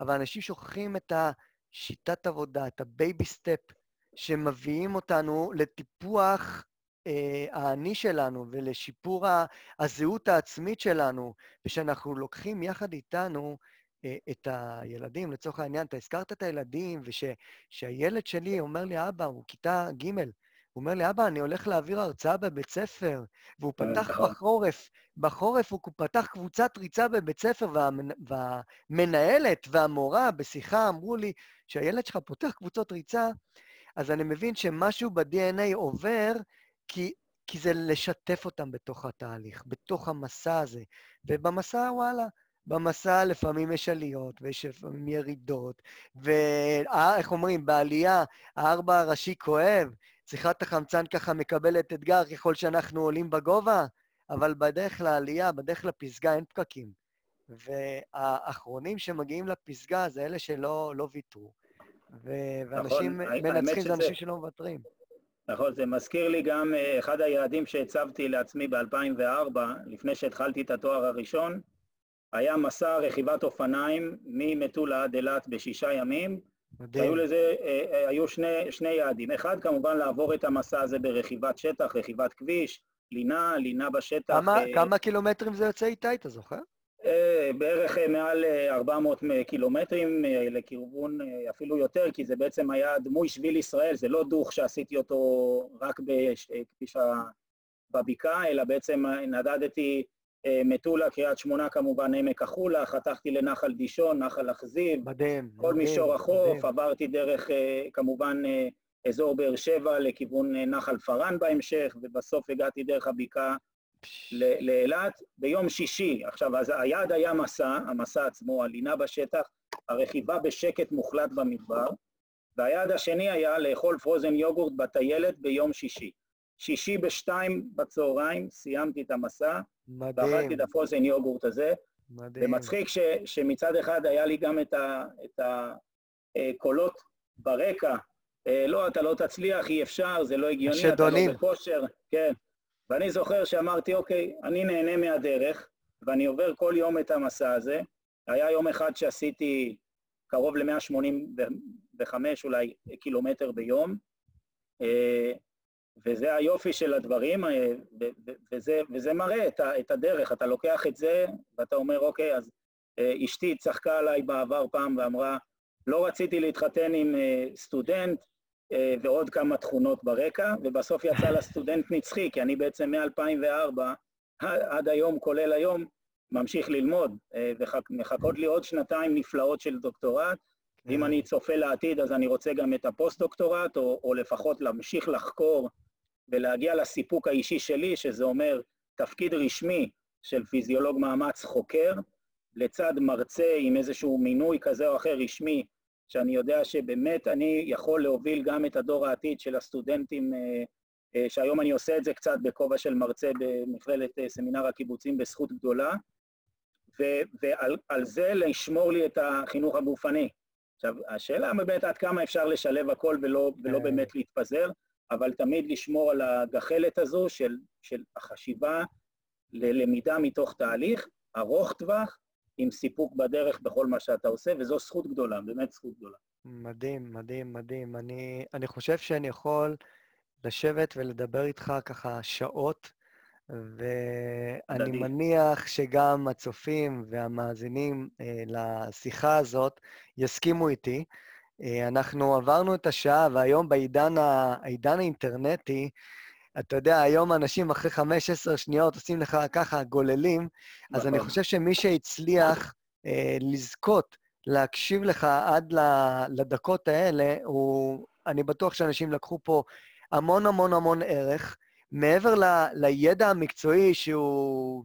אבל אנשים שוכחים את השיטת עבודה, את ה baby step, שמביאים אותנו לטיפוח אה, האני שלנו ולשיפור הזהות העצמית שלנו, ושאנחנו לוקחים יחד איתנו אה, את הילדים, לצורך העניין, אתה הזכרת את הילדים, ושהילד שלי אומר לי, אבא, הוא כיתה ג', הוא אומר לי, אבא, אני הולך להעביר הרצאה בבית ספר, והוא אה, פתח נכון. בחורף, בחורף הוא פתח קבוצת ריצה בבית ספר, והמנ... והמנהלת והמורה בשיחה אמרו לי שהילד שלך פותח קבוצות ריצה, אז אני מבין שמשהו ב-DNA עובר, כי, כי זה לשתף אותם בתוך התהליך, בתוך המסע הזה. ובמסע, וואלה, במסע לפעמים יש עליות ויש לפעמים ירידות, ואיך אומרים, בעלייה הארבע הראשי כואב, צריכת החמצן ככה מקבלת אתגר ככל שאנחנו עולים בגובה, אבל בדרך לעלייה, בדרך לפסגה אין פקקים. והאחרונים שמגיעים לפסגה זה אלה שלא לא ויתרו. ואנשים נכון, מנצחים זה אנשים שלא מוותרים. נכון, זה מזכיר לי גם אה, אחד היעדים שהצבתי לעצמי ב-2004, לפני שהתחלתי את התואר הראשון, היה מסע רכיבת אופניים ממטולה עד אילת בשישה ימים. מדהים. היו לזה, אה, אה, היו שני, שני יעדים. אחד, כמובן, לעבור את המסע הזה ברכיבת שטח, רכיבת כביש, לינה, לינה בשטח. כמה, כמה קילומטרים זה יוצא איתה, אתה זוכר? אה, בערך אה, מעל 400 אה, קילומטרים לכיוון אפילו יותר, כי זה בעצם היה דמוי שביל ישראל, זה לא דוך שעשיתי אותו רק בבקעה, אלא בעצם נדדתי מטולה, קריית שמונה כמובן, עמק החולה, חתכתי לנחל דישון, נחל אכזיב, מדהים, כל מדהים, מישור החוף, מדהים. עברתי דרך כמובן אזור באר שבע לכיוון נחל פארן בהמשך, ובסוף הגעתי דרך הבקעה לאילת ביום שישי. עכשיו, אז היעד היה מסע, המסע עצמו, הלינה בשטח, הרכיבה בשקט מוחלט במדבר, והיעד השני היה לאכול פרוזן יוגורט בטיילת ביום שישי. שישי בשתיים בצהריים סיימתי את המסע, מדהים. ואכלתי את הפרוזן יוגורט הזה. מדהים. ומצחיק ש, שמצד אחד היה לי גם את הקולות ברקע, אה, לא, אתה לא תצליח, אי אפשר, זה לא הגיוני, השדונים. אתה לא בכושר, כן. ואני זוכר שאמרתי, אוקיי, אני נהנה מהדרך, ואני עובר כל יום את המסע הזה. היה יום אחד שעשיתי קרוב ל-185 אולי קילומטר ביום, אה, וזה היופי של הדברים, אה, וזה, וזה מראה את הדרך. אתה לוקח את זה, ואתה אומר, אוקיי, אז אה, אשתי צחקה עליי בעבר פעם ואמרה, לא רציתי להתחתן עם סטודנט, ועוד כמה תכונות ברקע, ובסוף יצא לה סטודנט נצחי, כי אני בעצם מ-2004 עד היום, כולל היום, ממשיך ללמוד, אה, ומחכות לי עוד שנתיים נפלאות של דוקטורט, ואם כן. אני צופה לעתיד אז אני רוצה גם את הפוסט-דוקטורט, או, או לפחות להמשיך לחקור ולהגיע לסיפוק האישי שלי, שזה אומר תפקיד רשמי של פיזיולוג מאמץ חוקר, לצד מרצה עם איזשהו מינוי כזה או אחר רשמי, שאני יודע שבאמת אני יכול להוביל גם את הדור העתיד של הסטודנטים, אה, אה, שהיום אני עושה את זה קצת בכובע של מרצה במכללת אה, סמינר הקיבוצים בזכות גדולה, ו- ועל זה לשמור לי את החינוך הגופני. עכשיו, השאלה באמת עד כמה אפשר לשלב הכל ולא, ולא באמת להתפזר, אבל תמיד לשמור על הגחלת הזו של, של החשיבה ללמידה מתוך תהליך ארוך טווח, עם סיפוק בדרך בכל מה שאתה עושה, וזו זכות גדולה, באמת זכות גדולה. מדהים, מדהים, מדהים. אני, אני חושב שאני יכול לשבת ולדבר איתך ככה שעות, ואני דדי. מניח שגם הצופים והמאזינים אה, לשיחה הזאת יסכימו איתי. אה, אנחנו עברנו את השעה, והיום בעידן, העידן האינטרנטי, אתה יודע, היום אנשים אחרי 15 שניות עושים לך ככה, גוללים, אז אני נכון. חושב שמי שהצליח אה, לזכות להקשיב לך עד לדקות האלה, הוא... אני בטוח שאנשים לקחו פה המון המון המון ערך. מעבר ל, לידע המקצועי שהוא...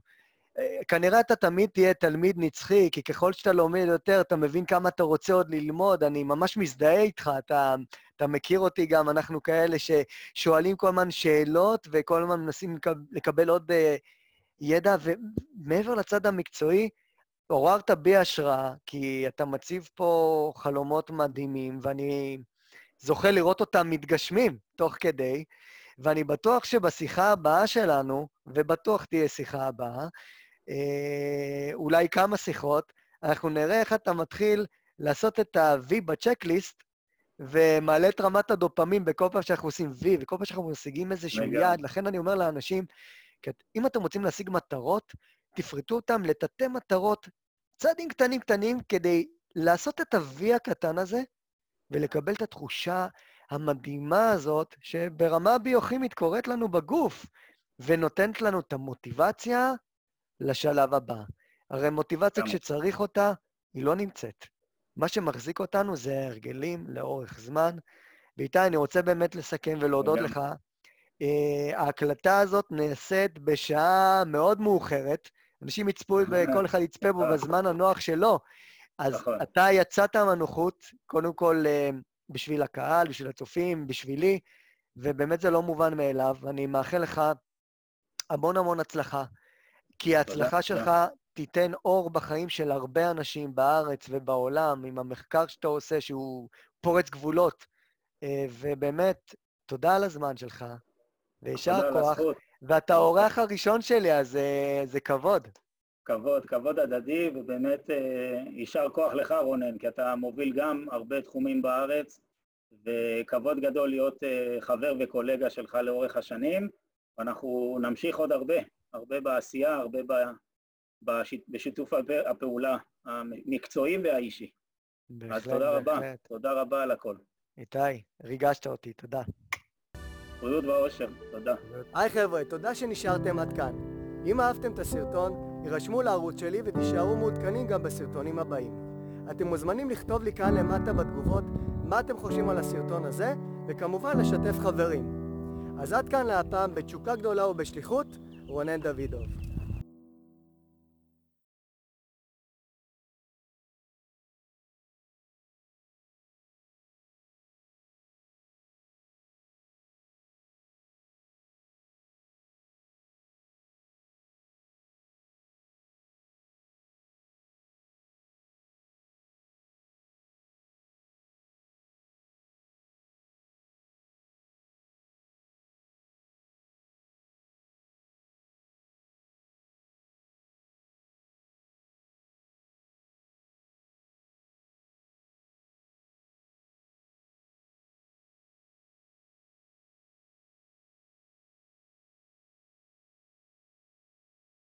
אה, כנראה אתה תמיד תהיה תלמיד נצחי, כי ככל שאתה לומד יותר, אתה מבין כמה אתה רוצה עוד ללמוד. אני ממש מזדהה איתך, אתה, אתה מכיר אותי גם, אנחנו כאלה ששואלים כל הזמן שאלות וכל הזמן מנסים לקבל עוד uh, ידע, ומעבר לצד המקצועי, עוררת בי השראה, כי אתה מציב פה חלומות מדהימים, ואני זוכה לראות אותם מתגשמים תוך כדי, ואני בטוח שבשיחה הבאה שלנו, ובטוח תהיה שיחה הבאה, אה, אולי כמה שיחות, אנחנו נראה איך אתה מתחיל לעשות את ה-V בצ'קליסט, ומעלה את רמת הדופמים בכל פעם שאנחנו עושים V, וכל פעם שאנחנו משיגים איזשהו יעד. לכן אני אומר לאנשים, אם אתם רוצים להשיג מטרות, תפרטו אותם לתתי מטרות, צעדים קטנים קטנים, כדי לעשות את ה-V הקטן הזה, ולקבל את התחושה המדהימה הזאת, שברמה ביוכימית קורית לנו בגוף, ונותנת לנו את המוטיבציה לשלב הבא. הרי מוטיבציה כשצריך אותה, היא לא נמצאת. מה שמחזיק אותנו זה הרגלים לאורך זמן. ואיתי, אני רוצה באמת לסכם ולהודות לך. Uh, ההקלטה הזאת נעשית בשעה מאוד מאוחרת. אנשים יצפו, כל אחד יצפה בו בזמן הנוח שלו. אז נכון. אתה יצאת מהנוחות, קודם כל uh, בשביל הקהל, בשביל הצופים, בשבילי, ובאמת זה לא מובן מאליו. אני מאחל לך המון המון הצלחה, כי ההצלחה שלך תיתן אור בחיים של הרבה אנשים בארץ ובעולם, עם המחקר שאתה עושה, שהוא פורץ גבולות. אה, ובאמת, תודה על הזמן שלך, ויישר כוח. ואתה האורח הראשון שלי, אז אה, זה כבוד. כבוד, כבוד הדדי, ובאמת אה, יישר כוח לך, רונן, כי אתה מוביל גם הרבה תחומים בארץ, וכבוד גדול להיות חבר וקולגה שלך לאורך השנים, ואנחנו נמשיך עוד הרבה, הרבה בעשייה, הרבה בשיתוף הפעולה המקצועי והאישי. בהחלט, אז תודה בהחלט. רבה, תודה רבה על הכל. איתי, ריגשת אותי, תודה. בריאות ואושר, תודה. היי חבר'ה, תודה שנשארתם עד כאן. אם אהבתם את הסרטון, הירשמו לערוץ שלי ותישארו מעודכנים גם בסרטונים הבאים. אתם מוזמנים לכתוב לי כאן למטה בתגובות מה אתם חושבים על הסרטון הזה, וכמובן לשתף חברים. אז עד כאן להפעם בתשוקה גדולה ובשליחות, רונן דוידוב.